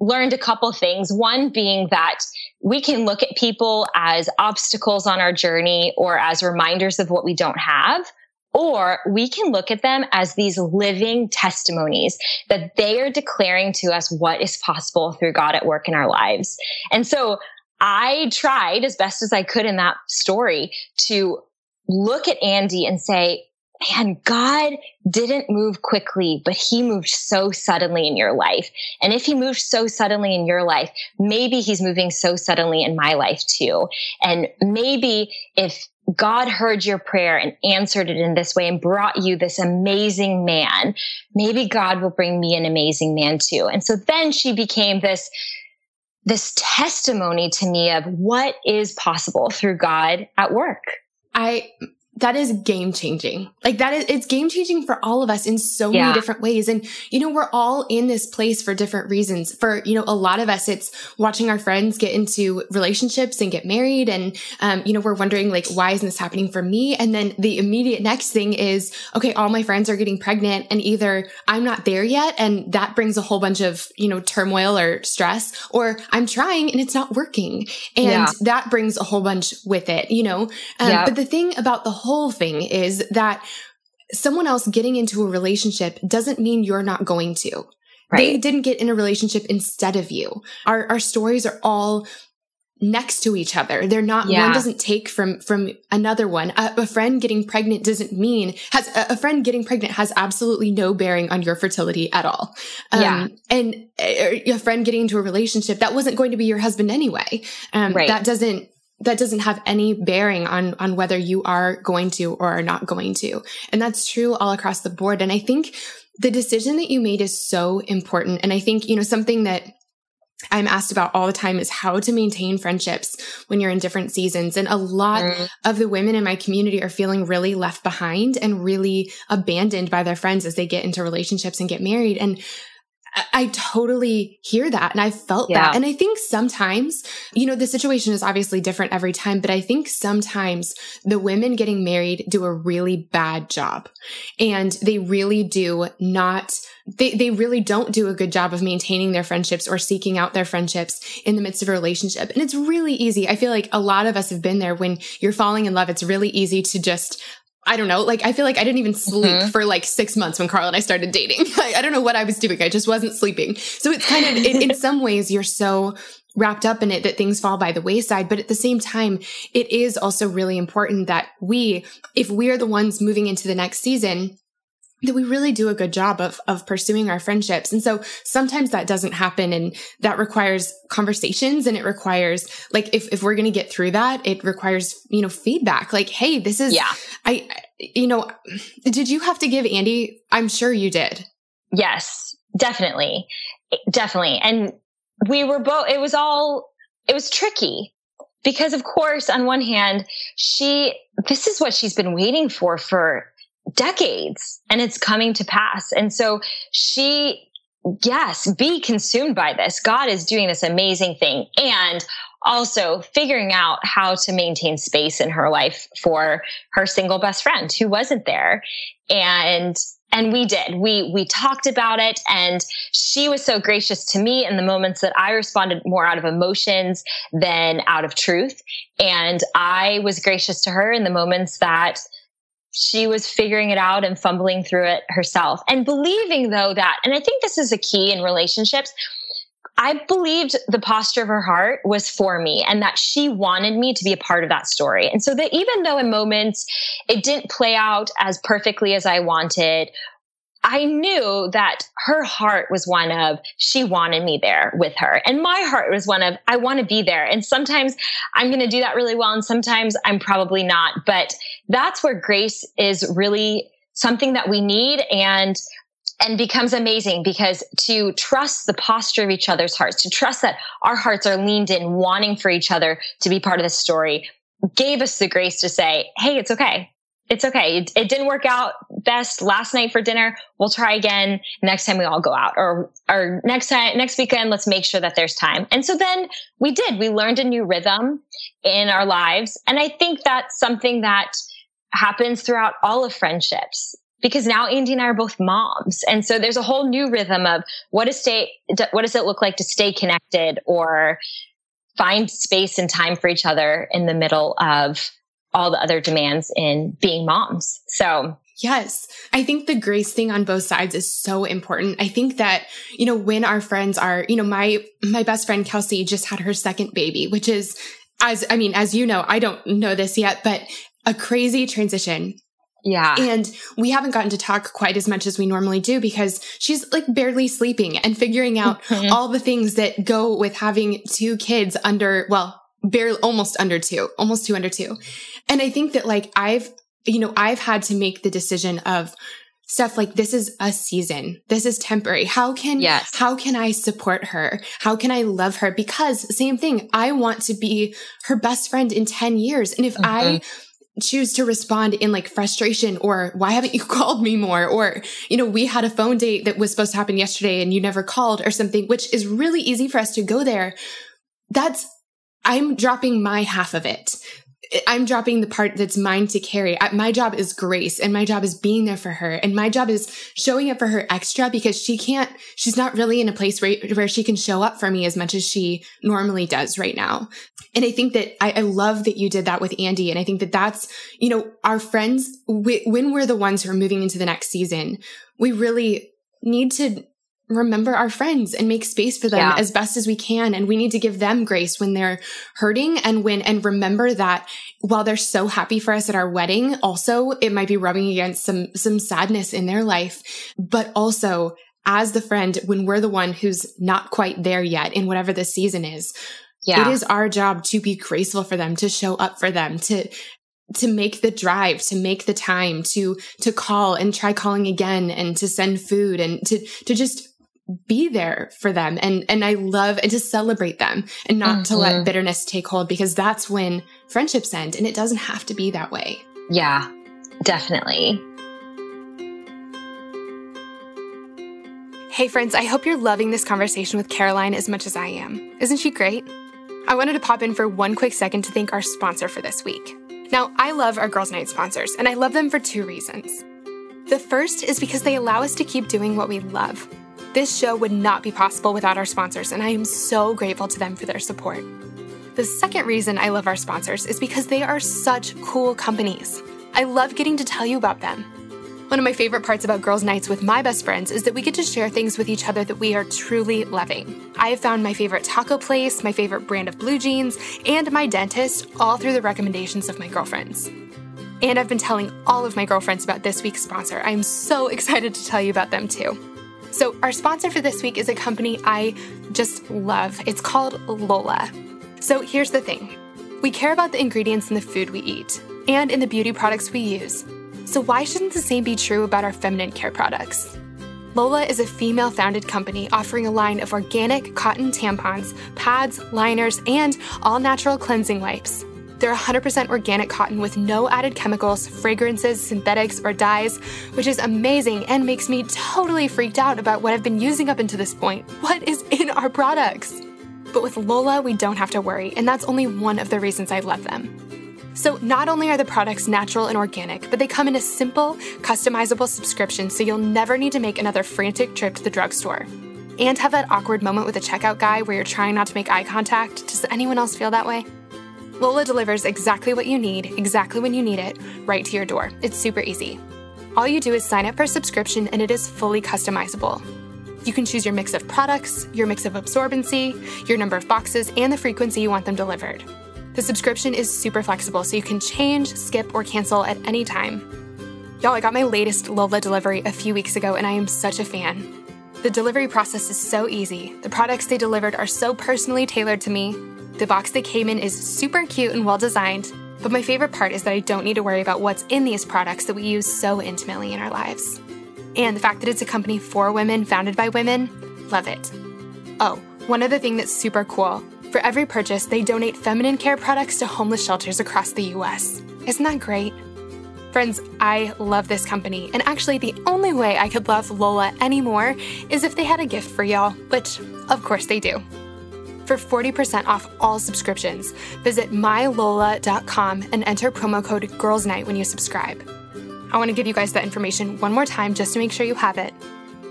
learned a couple things. One being that we can look at people as obstacles on our journey or as reminders of what we don't have. Or we can look at them as these living testimonies that they are declaring to us what is possible through God at work in our lives. And so I tried as best as I could in that story to look at Andy and say, man, God didn't move quickly, but he moved so suddenly in your life. And if he moved so suddenly in your life, maybe he's moving so suddenly in my life too. And maybe if God heard your prayer and answered it in this way and brought you this amazing man, maybe God will bring me an amazing man too. And so then she became this this testimony to me of what is possible through God at work. I that is game changing. Like that is, it's game changing for all of us in so yeah. many different ways. And, you know, we're all in this place for different reasons. For, you know, a lot of us, it's watching our friends get into relationships and get married. And, um, you know, we're wondering like, why isn't this happening for me? And then the immediate next thing is, okay, all my friends are getting pregnant and either I'm not there yet. And that brings a whole bunch of, you know, turmoil or stress, or I'm trying and it's not working. And yeah. that brings a whole bunch with it, you know? Um, yeah. but the thing about the whole thing is that someone else getting into a relationship doesn't mean you're not going to. Right. They didn't get in a relationship instead of you. Our, our stories are all next to each other. They're not, yeah. one doesn't take from, from another one. A, a friend getting pregnant doesn't mean, has a, a, friend getting pregnant has absolutely no bearing on your fertility at all. Um, yeah. and uh, a friend getting into a relationship that wasn't going to be your husband anyway. Um, right. that doesn't, that doesn't have any bearing on on whether you are going to or are not going to and that's true all across the board and i think the decision that you made is so important and i think you know something that I'm asked about all the time is how to maintain friendships when you're in different seasons. And a lot mm. of the women in my community are feeling really left behind and really abandoned by their friends as they get into relationships and get married. And I totally hear that. And I felt yeah. that. And I think sometimes, you know, the situation is obviously different every time, but I think sometimes the women getting married do a really bad job and they really do not they, they really don't do a good job of maintaining their friendships or seeking out their friendships in the midst of a relationship. And it's really easy. I feel like a lot of us have been there when you're falling in love. It's really easy to just I don't know. Like, I feel like I didn't even sleep mm-hmm. for like six months when Carl and I started dating. I, I, don't know what I was doing. I just wasn't sleeping. So it's kind of, in, in some ways, you're so wrapped up in it that things fall by the wayside. But at the same time, it is also really important that we, if we're the ones moving into the next season, that we really do a good job of of pursuing our friendships. And so sometimes that doesn't happen and that requires conversations and it requires like if if we're going to get through that, it requires, you know, feedback. Like, "Hey, this is Yeah. I you know, did you have to give Andy? I'm sure you did. Yes, definitely. Eh, definitely. And we were both it was all it was tricky because of course on one hand she this is what she's been waiting for for decades and it's coming to pass. And so she, yes, be consumed by this. God is doing this amazing thing and also figuring out how to maintain space in her life for her single best friend who wasn't there. And and we did. We we talked about it and she was so gracious to me in the moments that I responded more out of emotions than out of truth. And I was gracious to her in the moments that she was figuring it out and fumbling through it herself. And believing though that and i think this is a key in relationships i believed the posture of her heart was for me and that she wanted me to be a part of that story. And so that even though in moments it didn't play out as perfectly as i wanted I knew that her heart was one of she wanted me there with her. And my heart was one of I want to be there. And sometimes I'm going to do that really well and sometimes I'm probably not. But that's where grace is really something that we need and and becomes amazing because to trust the posture of each other's hearts, to trust that our hearts are leaned in, wanting for each other to be part of the story, gave us the grace to say, Hey, it's okay it's okay. It, it, didn't work out best last night for dinner. We'll try again next time we all go out or, or next time, next weekend, let's make sure that there's time. And so then we did, we learned a new rhythm in our lives. And I think that's something that happens throughout all of friendships because now Andy and I are both moms. And so there's a whole new rhythm of what is stay, what does it look like to stay connected or find space and time for each other in the middle of all the other demands in being moms. So Yes. I think the grace thing on both sides is so important. I think that, you know, when our friends are, you know, my, my best friend Kelsey just had her second baby, which is as, I mean, as you know, I don't know this yet, but a crazy transition. Yeah. And we haven't gotten to talk quite as much as we normally do because she's like barely sleeping and figuring out all the things that go with having two kids under, well, barely almost under two, almost two under two. And I think that like I've, you know, I've had to make the decision of stuff like this is a season. This is temporary. How can, yes. how can I support her? How can I love her? Because same thing. I want to be her best friend in 10 years. And if mm-hmm. I choose to respond in like frustration or why haven't you called me more? Or, you know, we had a phone date that was supposed to happen yesterday and you never called or something, which is really easy for us to go there. That's I'm dropping my half of it. I'm dropping the part that's mine to carry. My job is grace and my job is being there for her. And my job is showing up for her extra because she can't, she's not really in a place where, where she can show up for me as much as she normally does right now. And I think that I, I love that you did that with Andy. And I think that that's, you know, our friends, we, when we're the ones who are moving into the next season, we really need to remember our friends and make space for them yeah. as best as we can. And we need to give them grace when they're hurting and when, and remember that while they're so happy for us at our wedding, also it might be rubbing against some, some sadness in their life, but also as the friend, when we're the one who's not quite there yet in whatever the season is, yeah. it is our job to be graceful for them, to show up for them, to to make the drive, to make the time, to to call and try calling again and to send food and to to just be there for them and and I love and to celebrate them and not mm-hmm. to let mm-hmm. bitterness take hold because that's when friendships end and it doesn't have to be that way. Yeah. Definitely. Hey friends, I hope you're loving this conversation with Caroline as much as I am. Isn't she great? I wanted to pop in for one quick second to thank our sponsor for this week. Now, I love our Girls Night sponsors, and I love them for two reasons. The first is because they allow us to keep doing what we love this show would not be possible without our sponsors, and I am so grateful to them for their support. The second reason I love our sponsors is because they are such cool companies. I love getting to tell you about them. One of my favorite parts about girls' nights with my best friends is that we get to share things with each other that we are truly loving. I have found my favorite taco place, my favorite brand of blue jeans, and my dentist all through the recommendations of my girlfriends. And I've been telling all of my girlfriends about this week's sponsor. I'm so excited to tell you about them too. So, our sponsor for this week is a company I just love. It's called Lola. So, here's the thing we care about the ingredients in the food we eat and in the beauty products we use. So, why shouldn't the same be true about our feminine care products? Lola is a female founded company offering a line of organic cotton tampons, pads, liners, and all natural cleansing wipes. They're 100% organic cotton with no added chemicals, fragrances, synthetics, or dyes, which is amazing and makes me totally freaked out about what I've been using up until this point. What is in our products? But with Lola, we don't have to worry, and that's only one of the reasons I love them. So, not only are the products natural and organic, but they come in a simple, customizable subscription so you'll never need to make another frantic trip to the drugstore. And have that awkward moment with the checkout guy where you're trying not to make eye contact. Does anyone else feel that way? Lola delivers exactly what you need, exactly when you need it, right to your door. It's super easy. All you do is sign up for a subscription and it is fully customizable. You can choose your mix of products, your mix of absorbency, your number of boxes, and the frequency you want them delivered. The subscription is super flexible, so you can change, skip, or cancel at any time. Y'all, I got my latest Lola delivery a few weeks ago, and I am such a fan. The delivery process is so easy. The products they delivered are so personally tailored to me, the box they came in is super cute and well designed, but my favorite part is that I don't need to worry about what's in these products that we use so intimately in our lives. And the fact that it's a company for women, founded by women, love it. Oh, one other thing that's super cool for every purchase, they donate feminine care products to homeless shelters across the US. Isn't that great? Friends, I love this company, and actually, the only way I could love Lola anymore is if they had a gift for y'all, which, of course, they do. For 40% off all subscriptions, visit mylola.com and enter promo code Girls Night when you subscribe. I want to give you guys that information one more time just to make sure you have it.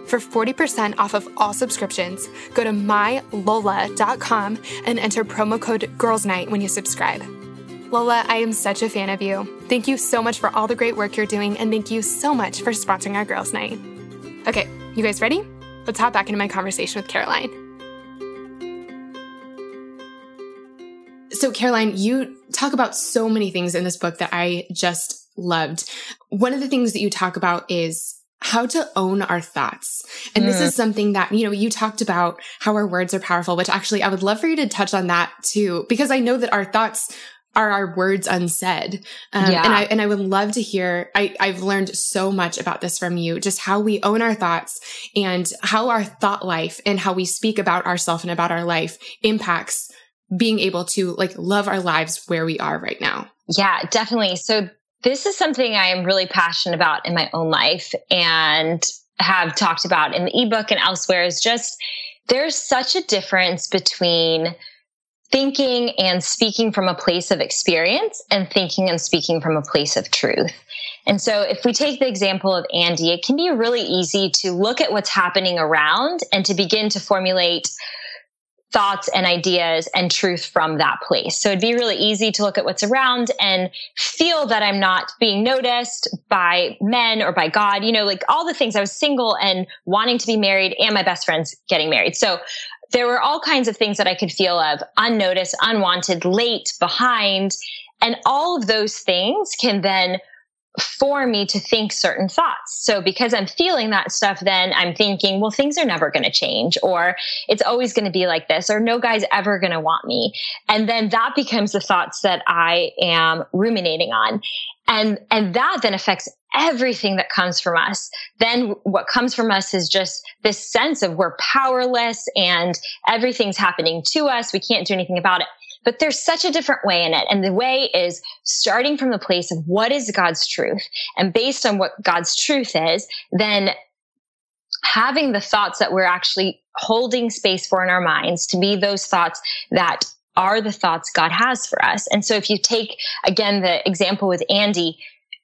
For 40% off of all subscriptions, go to mylola.com and enter promo code Girls Night when you subscribe. Lola, I am such a fan of you. Thank you so much for all the great work you're doing, and thank you so much for sponsoring our Girls Night. Okay, you guys ready? Let's hop back into my conversation with Caroline. So, Caroline, you talk about so many things in this book that I just loved. One of the things that you talk about is how to own our thoughts. And mm. this is something that, you know, you talked about how our words are powerful, which actually I would love for you to touch on that too, because I know that our thoughts are our words unsaid. Um, yeah. and I, and I would love to hear, I, I've learned so much about this from you, just how we own our thoughts and how our thought life and how we speak about ourselves and about our life impacts being able to like love our lives where we are right now. Yeah, definitely. So this is something I am really passionate about in my own life and have talked about in the ebook and elsewhere is just there's such a difference between thinking and speaking from a place of experience and thinking and speaking from a place of truth. And so if we take the example of Andy, it can be really easy to look at what's happening around and to begin to formulate thoughts and ideas and truth from that place. So it'd be really easy to look at what's around and feel that I'm not being noticed by men or by God, you know, like all the things I was single and wanting to be married and my best friends getting married. So there were all kinds of things that I could feel of unnoticed, unwanted, late, behind. And all of those things can then for me to think certain thoughts. So because I'm feeling that stuff, then I'm thinking, well, things are never going to change or it's always going to be like this or no guy's ever going to want me. And then that becomes the thoughts that I am ruminating on. And, and that then affects everything that comes from us. Then what comes from us is just this sense of we're powerless and everything's happening to us. We can't do anything about it. But there's such a different way in it. And the way is starting from the place of what is God's truth. And based on what God's truth is, then having the thoughts that we're actually holding space for in our minds to be those thoughts that are the thoughts God has for us. And so if you take again the example with Andy,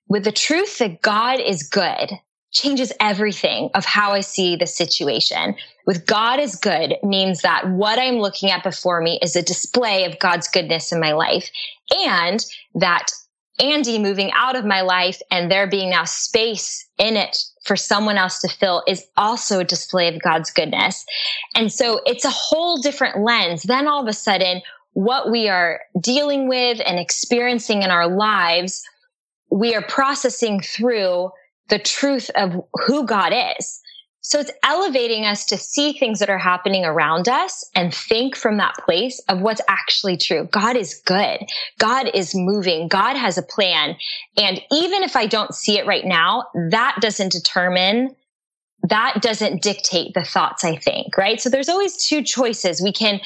with the truth that God is good, changes everything of how I see the situation. With God is good means that what I'm looking at before me is a display of God's goodness in my life and that Andy moving out of my life and there being now space in it for someone else to fill is also a display of God's goodness. And so it's a whole different lens. Then all of a sudden, what we are dealing with and experiencing in our lives, we are processing through the truth of who God is. So it's elevating us to see things that are happening around us and think from that place of what's actually true. God is good. God is moving. God has a plan. And even if I don't see it right now, that doesn't determine that doesn't dictate the thoughts I think, right? So there's always two choices. We can,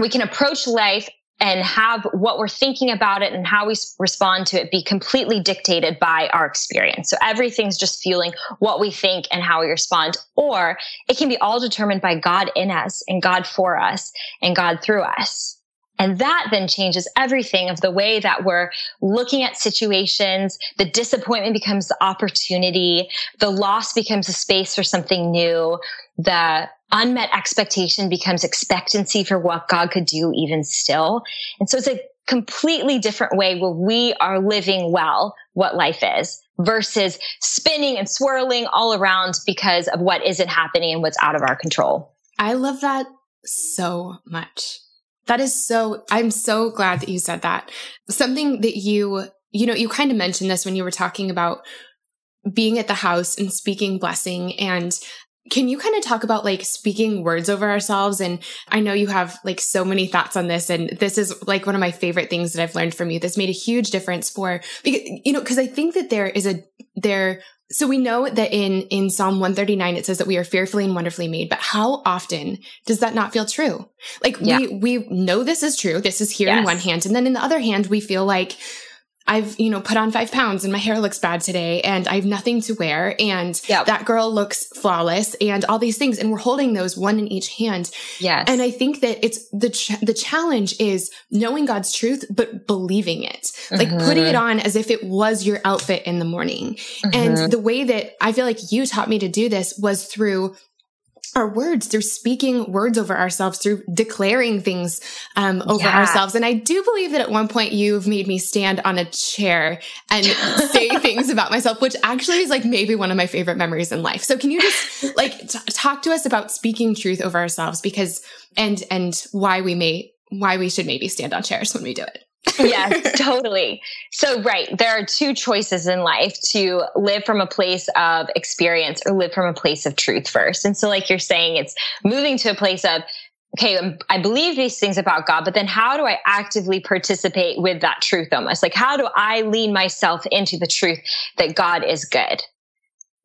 we can approach life and have what we're thinking about it and how we respond to it be completely dictated by our experience. So everything's just fueling what we think and how we respond. Or it can be all determined by God in us and God for us and God through us. And that then changes everything of the way that we're looking at situations. The disappointment becomes the opportunity. The loss becomes a space for something new. The unmet expectation becomes expectancy for what God could do even still. And so it's a completely different way where we are living well what life is versus spinning and swirling all around because of what isn't happening and what's out of our control. I love that so much. That is so, I'm so glad that you said that. Something that you, you know, you kind of mentioned this when you were talking about being at the house and speaking blessing and can you kind of talk about like speaking words over ourselves? And I know you have like so many thoughts on this. And this is like one of my favorite things that I've learned from you. This made a huge difference for, you know, cause I think that there is a, there, so we know that in, in Psalm 139, it says that we are fearfully and wonderfully made, but how often does that not feel true? Like yeah. we, we know this is true. This is here yes. in one hand. And then in the other hand, we feel like, I've, you know, put on five pounds and my hair looks bad today and I have nothing to wear. And yep. that girl looks flawless and all these things. And we're holding those one in each hand. Yes. And I think that it's the, ch- the challenge is knowing God's truth, but believing it, mm-hmm. like putting it on as if it was your outfit in the morning. Mm-hmm. And the way that I feel like you taught me to do this was through our words. Through speaking words over ourselves through declaring things um, over yeah. ourselves. And i do believe that at one point you've made me stand on a chair and say things about myself which actually is like maybe one of my favorite memories in life. So can you just like t- talk to us about speaking truth over ourselves because and and why we may why we should maybe stand on chairs when we do it yes, totally. So, right, there are two choices in life to live from a place of experience or live from a place of truth first. And so, like you're saying, it's moving to a place of, okay, um, I believe these things about God, but then how do I actively participate with that truth almost? Like, how do I lean myself into the truth that God is good?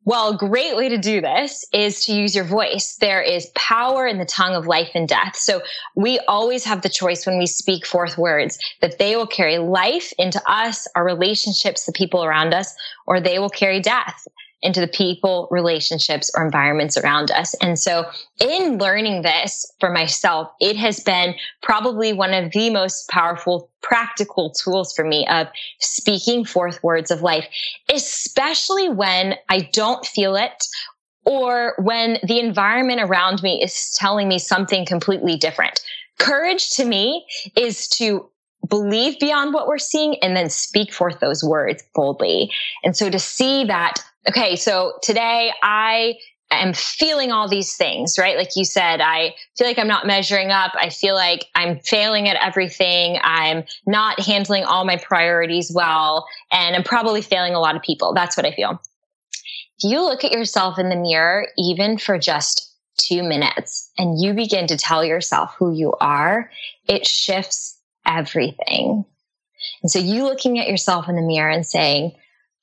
Well, a great way to do this is to use your voice. There is power in the tongue of life and death. So we always have the choice when we speak forth words that they will carry life into us, our relationships, the people around us, or they will carry death into the people, relationships, or environments around us. And so in learning this for myself, it has been probably one of the most powerful practical tools for me of speaking forth words of life, especially when I don't feel it or when the environment around me is telling me something completely different. Courage to me is to believe beyond what we're seeing and then speak forth those words boldly. And so to see that, okay, so today I am feeling all these things, right? Like you said, I feel like I'm not measuring up. I feel like I'm failing at everything. I'm not handling all my priorities well. And I'm probably failing a lot of people. That's what I feel. If you look at yourself in the mirror, even for just two minutes, and you begin to tell yourself who you are, it shifts everything. And so you looking at yourself in the mirror and saying,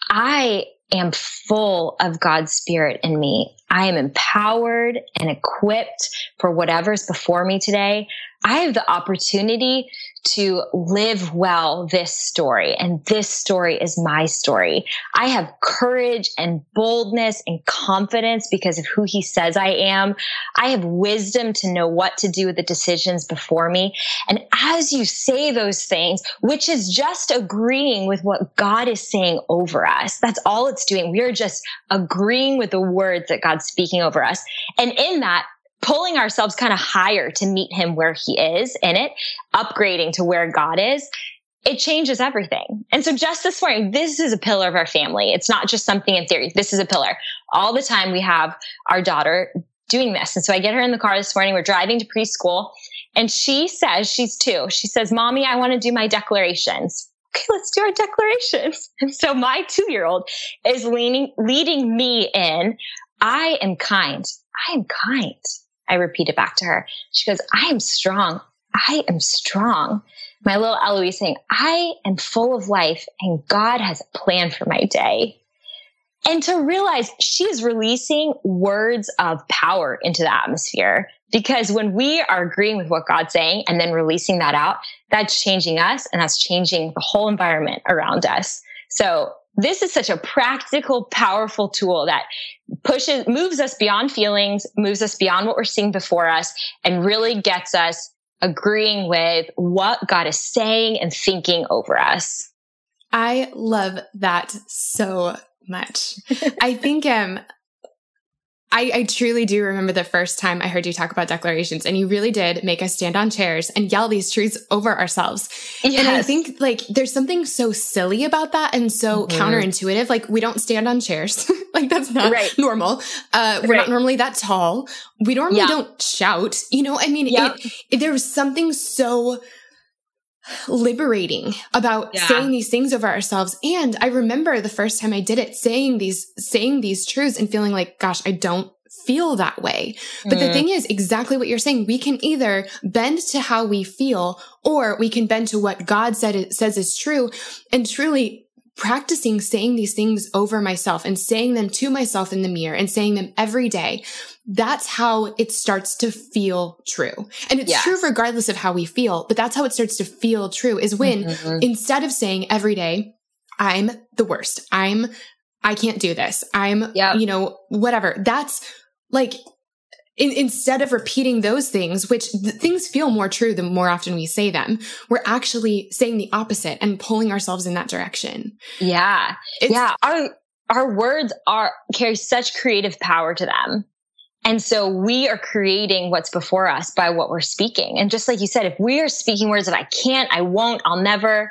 I am full of God's spirit in me. I am empowered and equipped for whatever's before me today. I have the opportunity to live well this story. And this story is my story. I have courage and boldness and confidence because of who he says I am. I have wisdom to know what to do with the decisions before me. And as you say those things, which is just agreeing with what God is saying over us, that's all it's doing. We are just agreeing with the words that Speaking over us. And in that, pulling ourselves kind of higher to meet him where he is in it, upgrading to where God is, it changes everything. And so just this morning, this is a pillar of our family. It's not just something in theory. This is a pillar. All the time we have our daughter doing this. And so I get her in the car this morning. We're driving to preschool and she says, she's two. She says, mommy, I want to do my declarations. Okay, let's do our declarations. And so my two year old is leaning, leading me in. I am kind. I am kind. I repeat it back to her. She goes, I am strong. I am strong. My little Eloise saying, I am full of life and God has a plan for my day. And to realize she is releasing words of power into the atmosphere. Because when we are agreeing with what God's saying and then releasing that out, that's changing us and that's changing the whole environment around us. So this is such a practical, powerful tool that pushes, moves us beyond feelings, moves us beyond what we're seeing before us, and really gets us agreeing with what God is saying and thinking over us. I love that so much. I think um I, I, truly do remember the first time I heard you talk about declarations, and you really did make us stand on chairs and yell these truths over ourselves. Yes. And I think like there's something so silly about that and so mm-hmm. counterintuitive. Like we don't stand on chairs. like that's not right. normal. Uh, we're right. not normally that tall. We normally yeah. don't shout. You know, I mean, yeah. it, it, there was something so liberating about yeah. saying these things over ourselves. And I remember the first time I did it, saying these, saying these truths and feeling like, gosh, I don't feel that way. But mm. the thing is exactly what you're saying. We can either bend to how we feel or we can bend to what God said it says is true and truly practicing saying these things over myself and saying them to myself in the mirror and saying them every day. That's how it starts to feel true. And it's yes. true regardless of how we feel, but that's how it starts to feel true is when mm-hmm. instead of saying every day, I'm the worst. I'm, I can't do this. I'm, yep. you know, whatever. That's like in, instead of repeating those things, which th- things feel more true the more often we say them, we're actually saying the opposite and pulling ourselves in that direction. Yeah. It's, yeah. Our, our words are carry such creative power to them. And so we are creating what's before us by what we're speaking. And just like you said, if we are speaking words that I can't, I won't, I'll never,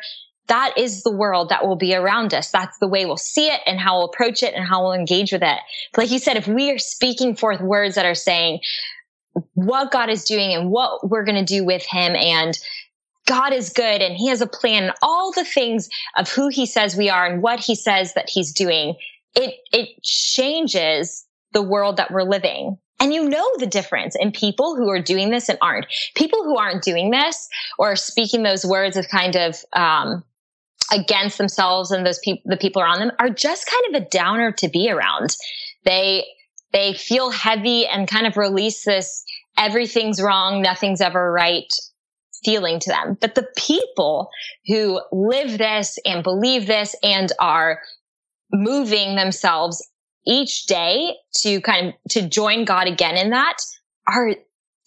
that is the world that will be around us. That's the way we'll see it and how we'll approach it and how we'll engage with it. But like you said, if we are speaking forth words that are saying what God is doing and what we're going to do with him and God is good and he has a plan, and all the things of who he says we are and what he says that he's doing, it, it changes the world that we're living. And you know the difference in people who are doing this and aren't. People who aren't doing this or speaking those words of kind of, um, against themselves and those people, the people around them are just kind of a downer to be around. They, they feel heavy and kind of release this everything's wrong, nothing's ever right feeling to them. But the people who live this and believe this and are moving themselves each day to kind of to join God again in that are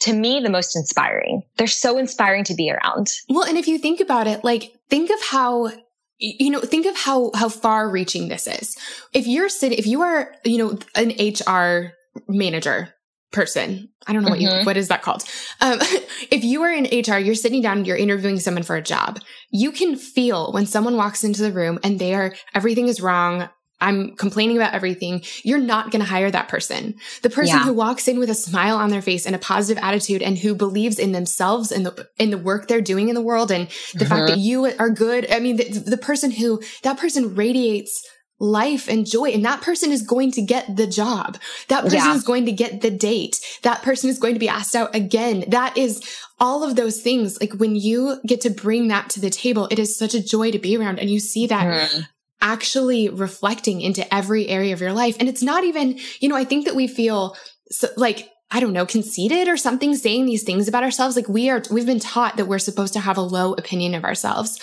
to me the most inspiring. They're so inspiring to be around. Well, and if you think about it, like think of how you know, think of how, how far reaching this is. If you're sitting, if you are, you know, an HR manager person. I don't know what Mhm. you, what is that called? Um, if you are in HR, you're sitting down, you're interviewing someone for a job. You can feel when someone walks into the room and they are, everything is wrong. I'm complaining about everything. You're not going to hire that person. The person Yeah. who walks in with a smile on their face and a positive attitude and who believes in themselves and the, in the work they're doing in the world and the fact Mhm. that you are good. I mean, the, the person who, that person radiates life and joy and that person is going to get the job. That person Yeah. is going to get the date. That person is going to be asked out again. That is all of those things. Like when you get to bring that to the table, it is such a joy to be around and you see that Mhm. Actually reflecting into every area of your life. And it's not even, you know, I think that we feel so, like, I don't know, conceited or something saying these things about ourselves. Like we are, we've been taught that we're supposed to have a low opinion of ourselves,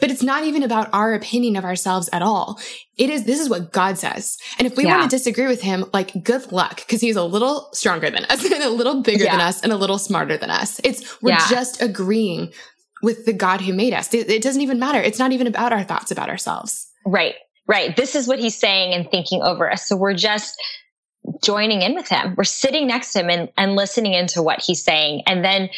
but it's not even about our opinion of ourselves at all. It is, this is what God says. And if we Yeah. want to disagree with him, like good luck, because he's a little stronger than us and a little bigger than us and a little smarter than us. It's, we're Yeah. just agreeing with the God who made us. It, it doesn't even matter. It's not even about our thoughts about ourselves. Right, right. This is what he's saying and thinking over us. So we're just joining in with him. We're sitting next to him and, and listening into what he's saying and then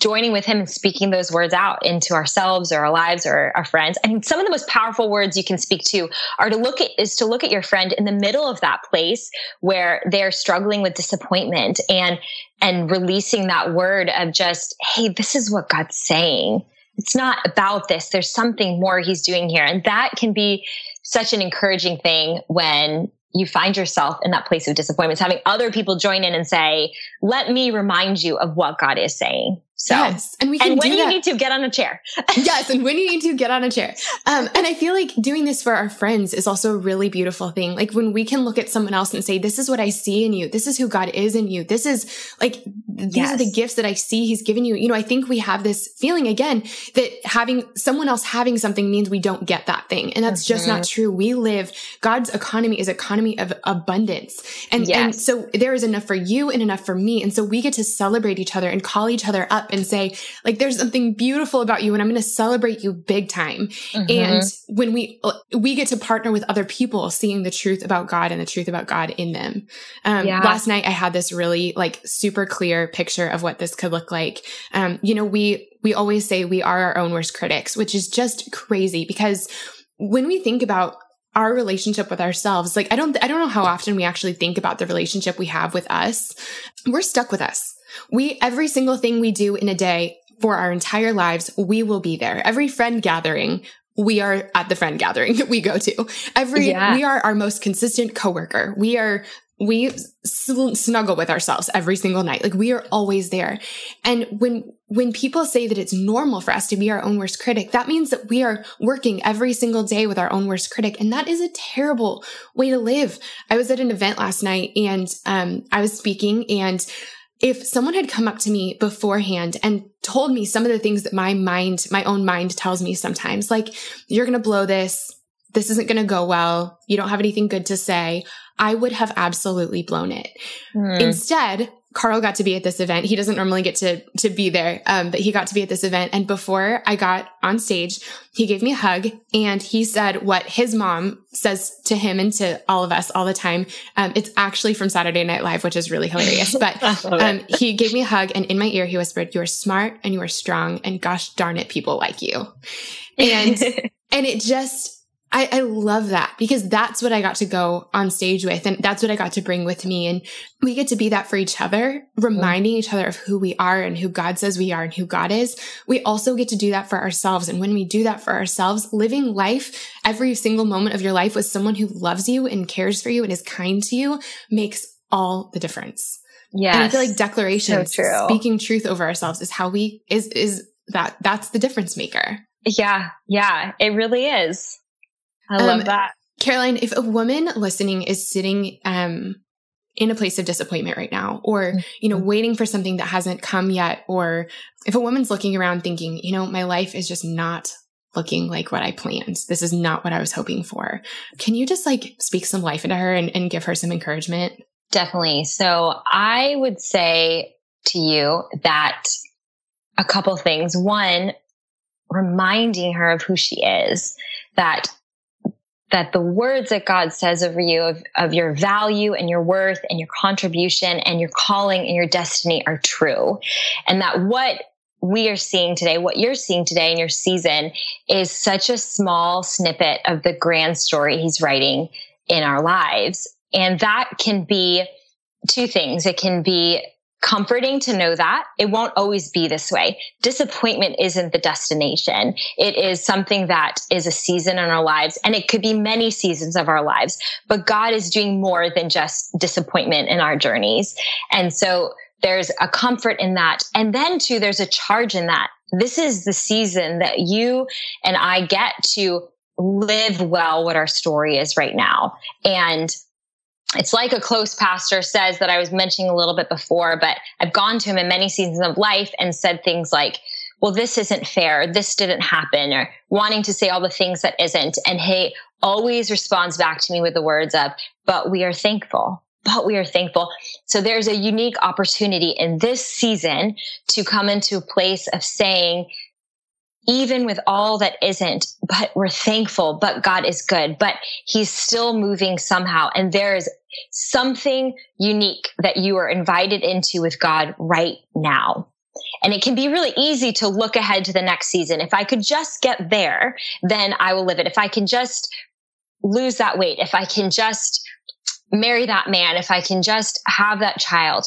joining with him and speaking those words out into ourselves or our lives or our friends. I mean, some of the most powerful words you can speak to are to look at, is to look at your friend in the middle of that place where they're struggling with disappointment and, and releasing that word of just, Hey, this is what God's saying. It's not about this. There's something more he's doing here. And that can be such an encouraging thing when you find yourself in that place of disappointment, having other people join in and say, let me remind you of what God is saying. So, yes. And we can and do when you that. need to get on a chair. yes. And when you need to get on a chair. Um, and I feel like doing this for our friends is also a really beautiful thing. Like when we can look at someone else and say, this is what I see in you. This is who God is in you. This is like, these are the gifts that I see he's given you. You know, I think we have this feeling again that having someone else having something means we don't get that thing. And that's just not true. We live, God's economy is economy of abundance. And, and so there is enough for you and enough for me. And so we get to celebrate each other and call each other up and say, like, there's something beautiful about you and I'm going to celebrate you big time. Mhm. And when we, we get to partner with other people seeing the truth about God and the truth about God in them. Um, Yeah. last night I had this really like super clear picture of what this could look like. Um, you know, we, we always say we are our own worst critics, which is just crazy because when we think about our relationship with ourselves, like I don't, I don't know how often we actually think about the relationship we have with us. We're stuck with us. We, every single thing we do in a day for our entire lives, we will be there. Every friend gathering, we are at the friend gathering that we go to. Every, Yeah. we are our most consistent coworker. We are, we sl- snuggle with ourselves every single night. Like we are always there. And when, when people say that it's normal for us to be our own worst critic, that means that we are working every single day with our own worst critic. And that is a terrible way to live. I was at an event last night and, um, I was speaking and if someone had come up to me beforehand and told me some of the things that my mind, my own mind tells me sometimes, like, you're going to blow this. This isn't going to go well. You don't have anything good to say. I would have absolutely blown it. Hmm. Instead, Carl got to be at this event. He doesn't normally get to to be there, um, but he got to be at this event. And before I got on stage, he gave me a hug and he said what his mom says to him and to all of us all the time. Um, it's actually from Saturday Night Live, which is really hilarious. But um, he gave me a hug, and in my ear, he whispered, "You are smart and you are strong, and gosh darn it, people like you." And and it just I, I love that because that's what I got to go on stage with and that's what I got to bring with me. And we get to be that for each other, reminding each other of who we are and who God says we are and who God is. We also get to do that for ourselves. And when we do that for ourselves, living life every single moment of your life with someone who loves you and cares for you and is kind to you makes all the difference. Yeah. And I feel like declarations, So speaking truth over ourselves is how we is is that that's the difference maker. yeah, yeah, it really is. I Um, love that. Caroline, if a woman listening is sitting um in a place of disappointment right now or you know waiting for something that hasn't come yet or if a woman's looking around thinking, you know, my life is just not looking like what I planned. This is not what I was hoping for. Can you just like speak some life into her and, and give her some encouragement? Definitely. So I would say to you that a couple things. One, reminding her of who she is, that that the words that God says over you of, of your value and your worth and your contribution and your calling and your destiny are true. And that what we are seeing today, what you're seeing today in your season is such a small snippet of the grand story he's writing in our lives. And that can be two things. It can be comforting to know that it won't always be this way. Disappointment isn't the destination. It is something that is a season in our lives and it could be many seasons of our lives, but God is doing more than just disappointment in our journeys. And so there's a comfort in that. And then too, there's a charge in that. This is the season that you and I get to live well what our story is right now. And it's like a close pastor says that I was mentioning a little bit before, but I've gone to him in many seasons of life and said things like, well, this isn't fair. This didn't happen or wanting to say all the things that isn't. And he always responds back to me with the words of, but we are thankful but we are thankful. So there's a unique opportunity in this season to come into a place of saying, even with all that isn't, but we're thankful, but God is good, but he's still moving somehow. And there is something unique that you are invited into with God right now. And it can be really easy to look ahead to the next season. If I could just get there, then I will live it. If I can just lose that weight, if I can just marry that man, if I can just have that child,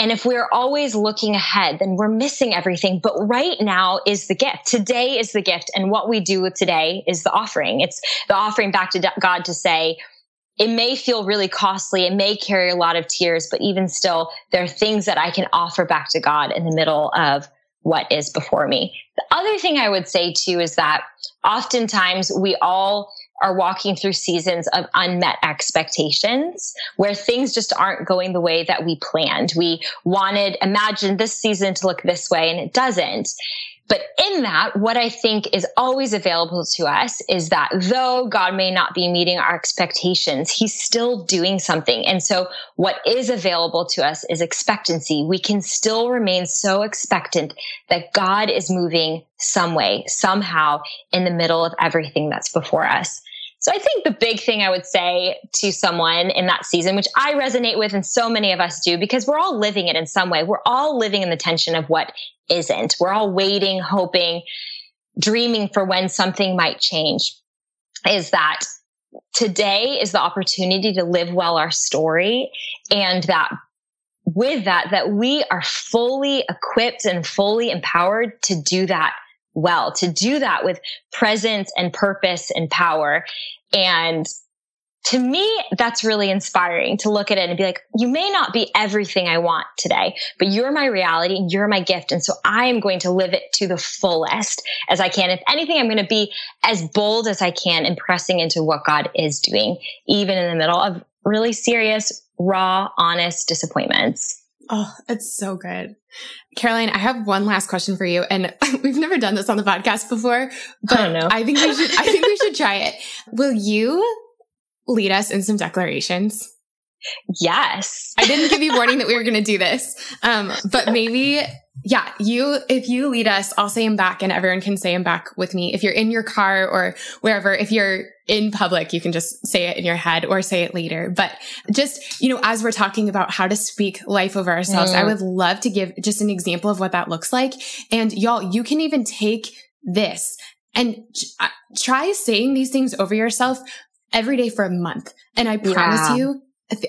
and if we're always looking ahead, then we're missing everything. But right now is the gift. Today is the gift. And what we do with today is the offering. It's the offering back to God to say, it may feel really costly. It may carry a lot of tears, but even still, there are things that I can offer back to God in the middle of what is before me. The other thing I would say too is that oftentimes we all are walking through seasons of unmet expectations where things just aren't going the way that we planned. We wanted, imagine this season to look this way and it doesn't. But in that, what I think is always available to us is that though God may not be meeting our expectations, he's still doing something. And so what is available to us is expectancy. We can still remain so expectant that God is moving some way, somehow in the middle of everything that's before us. So I think the big thing I would say to someone in that season, which I resonate with and so many of us do, because we're all living it in some way. We're all living in the tension of what isn't. We're all waiting, hoping, dreaming for when something might change is that today is the opportunity to live well our story and that with that, that we are fully equipped and fully empowered to do that well, to do that with presence and purpose and power. And to me, that's really inspiring to look at it and be like, you may not be everything I want today, but you're my reality and you're my gift. And so I am going to live it to the fullest as I can. If anything, I'm going to be as bold as I can in pressing into what God is doing, even in the middle of really serious, raw, honest disappointments. Oh, it's so good. Caroline, I have one last question for you. And we've never done this on the podcast before, but I, I think we should, I think we should try it. Will you lead us in some declarations? Yes. I didn't give you warning that we were going to do this. Um, but maybe yeah, you, if you lead us, I'll say them back and everyone can say them back with me. If you're in your car or wherever, if you're in public, you can just say it in your head or say it later. But just, you know, as we're talking about how to speak life over ourselves, mm. I would love to give just an example of what that looks like. And y'all, you can even take this and uh, try saying these things over yourself every day for a month. And I promise yeah. you,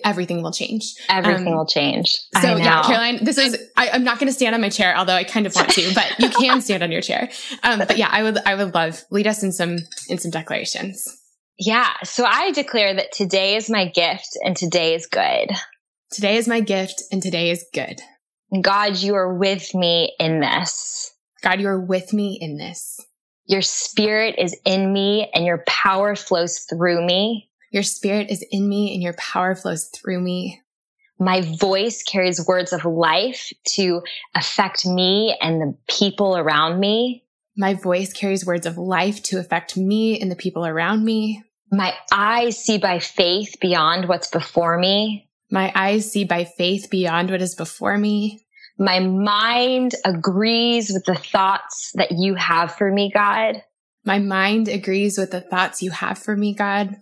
everything will change. Everything um, will change. So yeah, Caroline, this is, I, am not going to stand on my chair, although I kind of want to, but you can stand on your chair. Um, but yeah, I would, I would love lead us in some, in some declarations. Yeah. So I declare that today is my gift and today is good. Today is my gift and today is good. God, you are with me in this. God, you are with me in this. Your spirit is in me and your power flows through me. Your spirit is in me and your power flows through me. My voice carries words of life to affect me and the people around me. My voice carries words of life to affect me and the people around me. My eyes see by faith beyond what's before me. My eyes see by faith beyond what is before me. My mind agrees with the thoughts that you have for me, God. My mind agrees with the thoughts you have for me, God.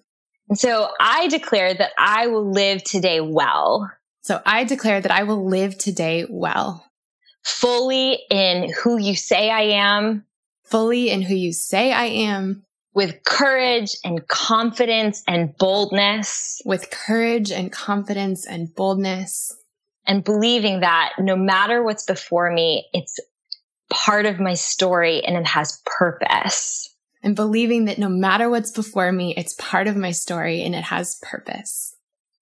And so I declare that I will live today well. So I declare that I will live today well. Fully in who you say I am. Fully in who you say I am. With courage and confidence and boldness. With courage and confidence and boldness. And believing that no matter what's before me, it's part of my story and it has purpose. And believing that no matter what's before me, it's part of my story and it has purpose.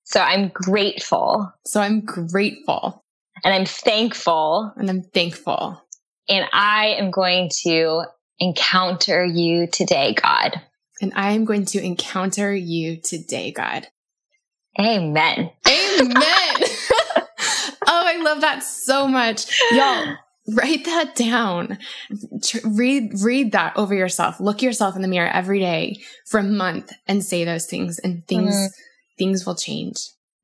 So I'm grateful. So I'm grateful. And I'm thankful. And I'm thankful. And I am going to encounter you today, God. And I am going to encounter you today, God. Amen. Amen. oh, I love that so much. Y'all, write that down read read that over yourself look yourself in the mirror every day for a month and say those things and things mm. things will change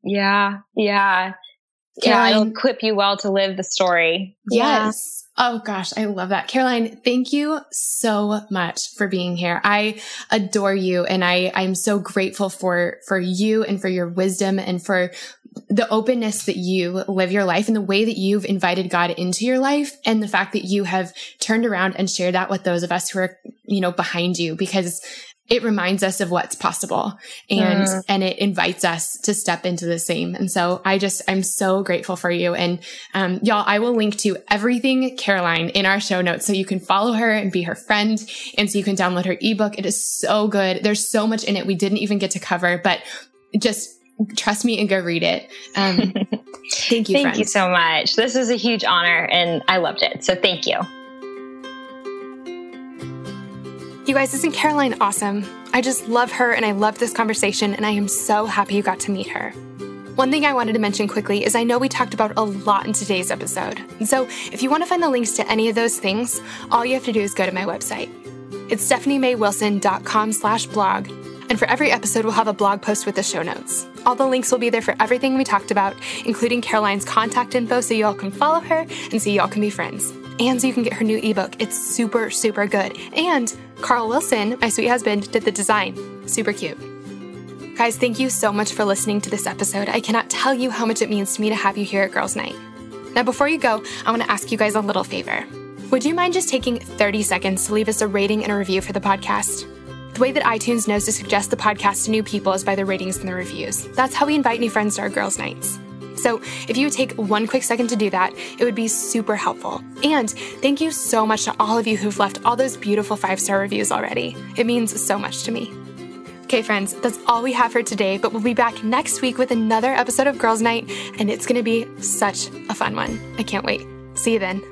yeah yeah yeah it'll equip you well to live the story yes Oh gosh, I love that. Caroline, thank you so much for being here. I adore you and I I'm so grateful for for you and for your wisdom and for the openness that you live your life and the way that you've invited God into your life and the fact that you have turned around and shared that with those of us who are, you know, behind you because it reminds us of what's possible and mm. and it invites us to step into the same. And so i just i'm so grateful for you. And um, y'all i will link to everything caroline in our show notes so you can follow her and be her friend and so you can download her ebook. It is so good. There's so much in it we didn't even get to cover but just trust me and go read it. Um, thank you thank friends. you so much. This is a huge honor and i loved it. So thank you You guys, isn't Caroline awesome? I just love her and I love this conversation, and I am so happy you got to meet her. One thing I wanted to mention quickly is I know we talked about a lot in today's episode. So if you want to find the links to any of those things, all you have to do is go to my website. It's stephaniemaywilson.com slash blog. And for every episode, we'll have a blog post with the show notes. All the links will be there for everything we talked about, including Caroline's contact info so you all can follow her and so you all can be friends and so you can get her new ebook. It's super, super good. And Carl Wilson, my sweet husband, did the design. Super cute. Guys, thank you so much for listening to this episode. I cannot tell you how much it means to me to have you here at Girls Night. Now, before you go, I want to ask you guys a little favor. Would you mind just taking 30 seconds to leave us a rating and a review for the podcast? The way that iTunes knows to suggest the podcast to new people is by the ratings and the reviews. That's how we invite new friends to our girls' nights. So if you would take one quick second to do that, it would be super helpful. And thank you so much to all of you who've left all those beautiful five star reviews already. It means so much to me. Okay, friends, that's all we have for today, but we'll be back next week with another episode of Girls Night, and it's gonna be such a fun one. I can't wait. See you then.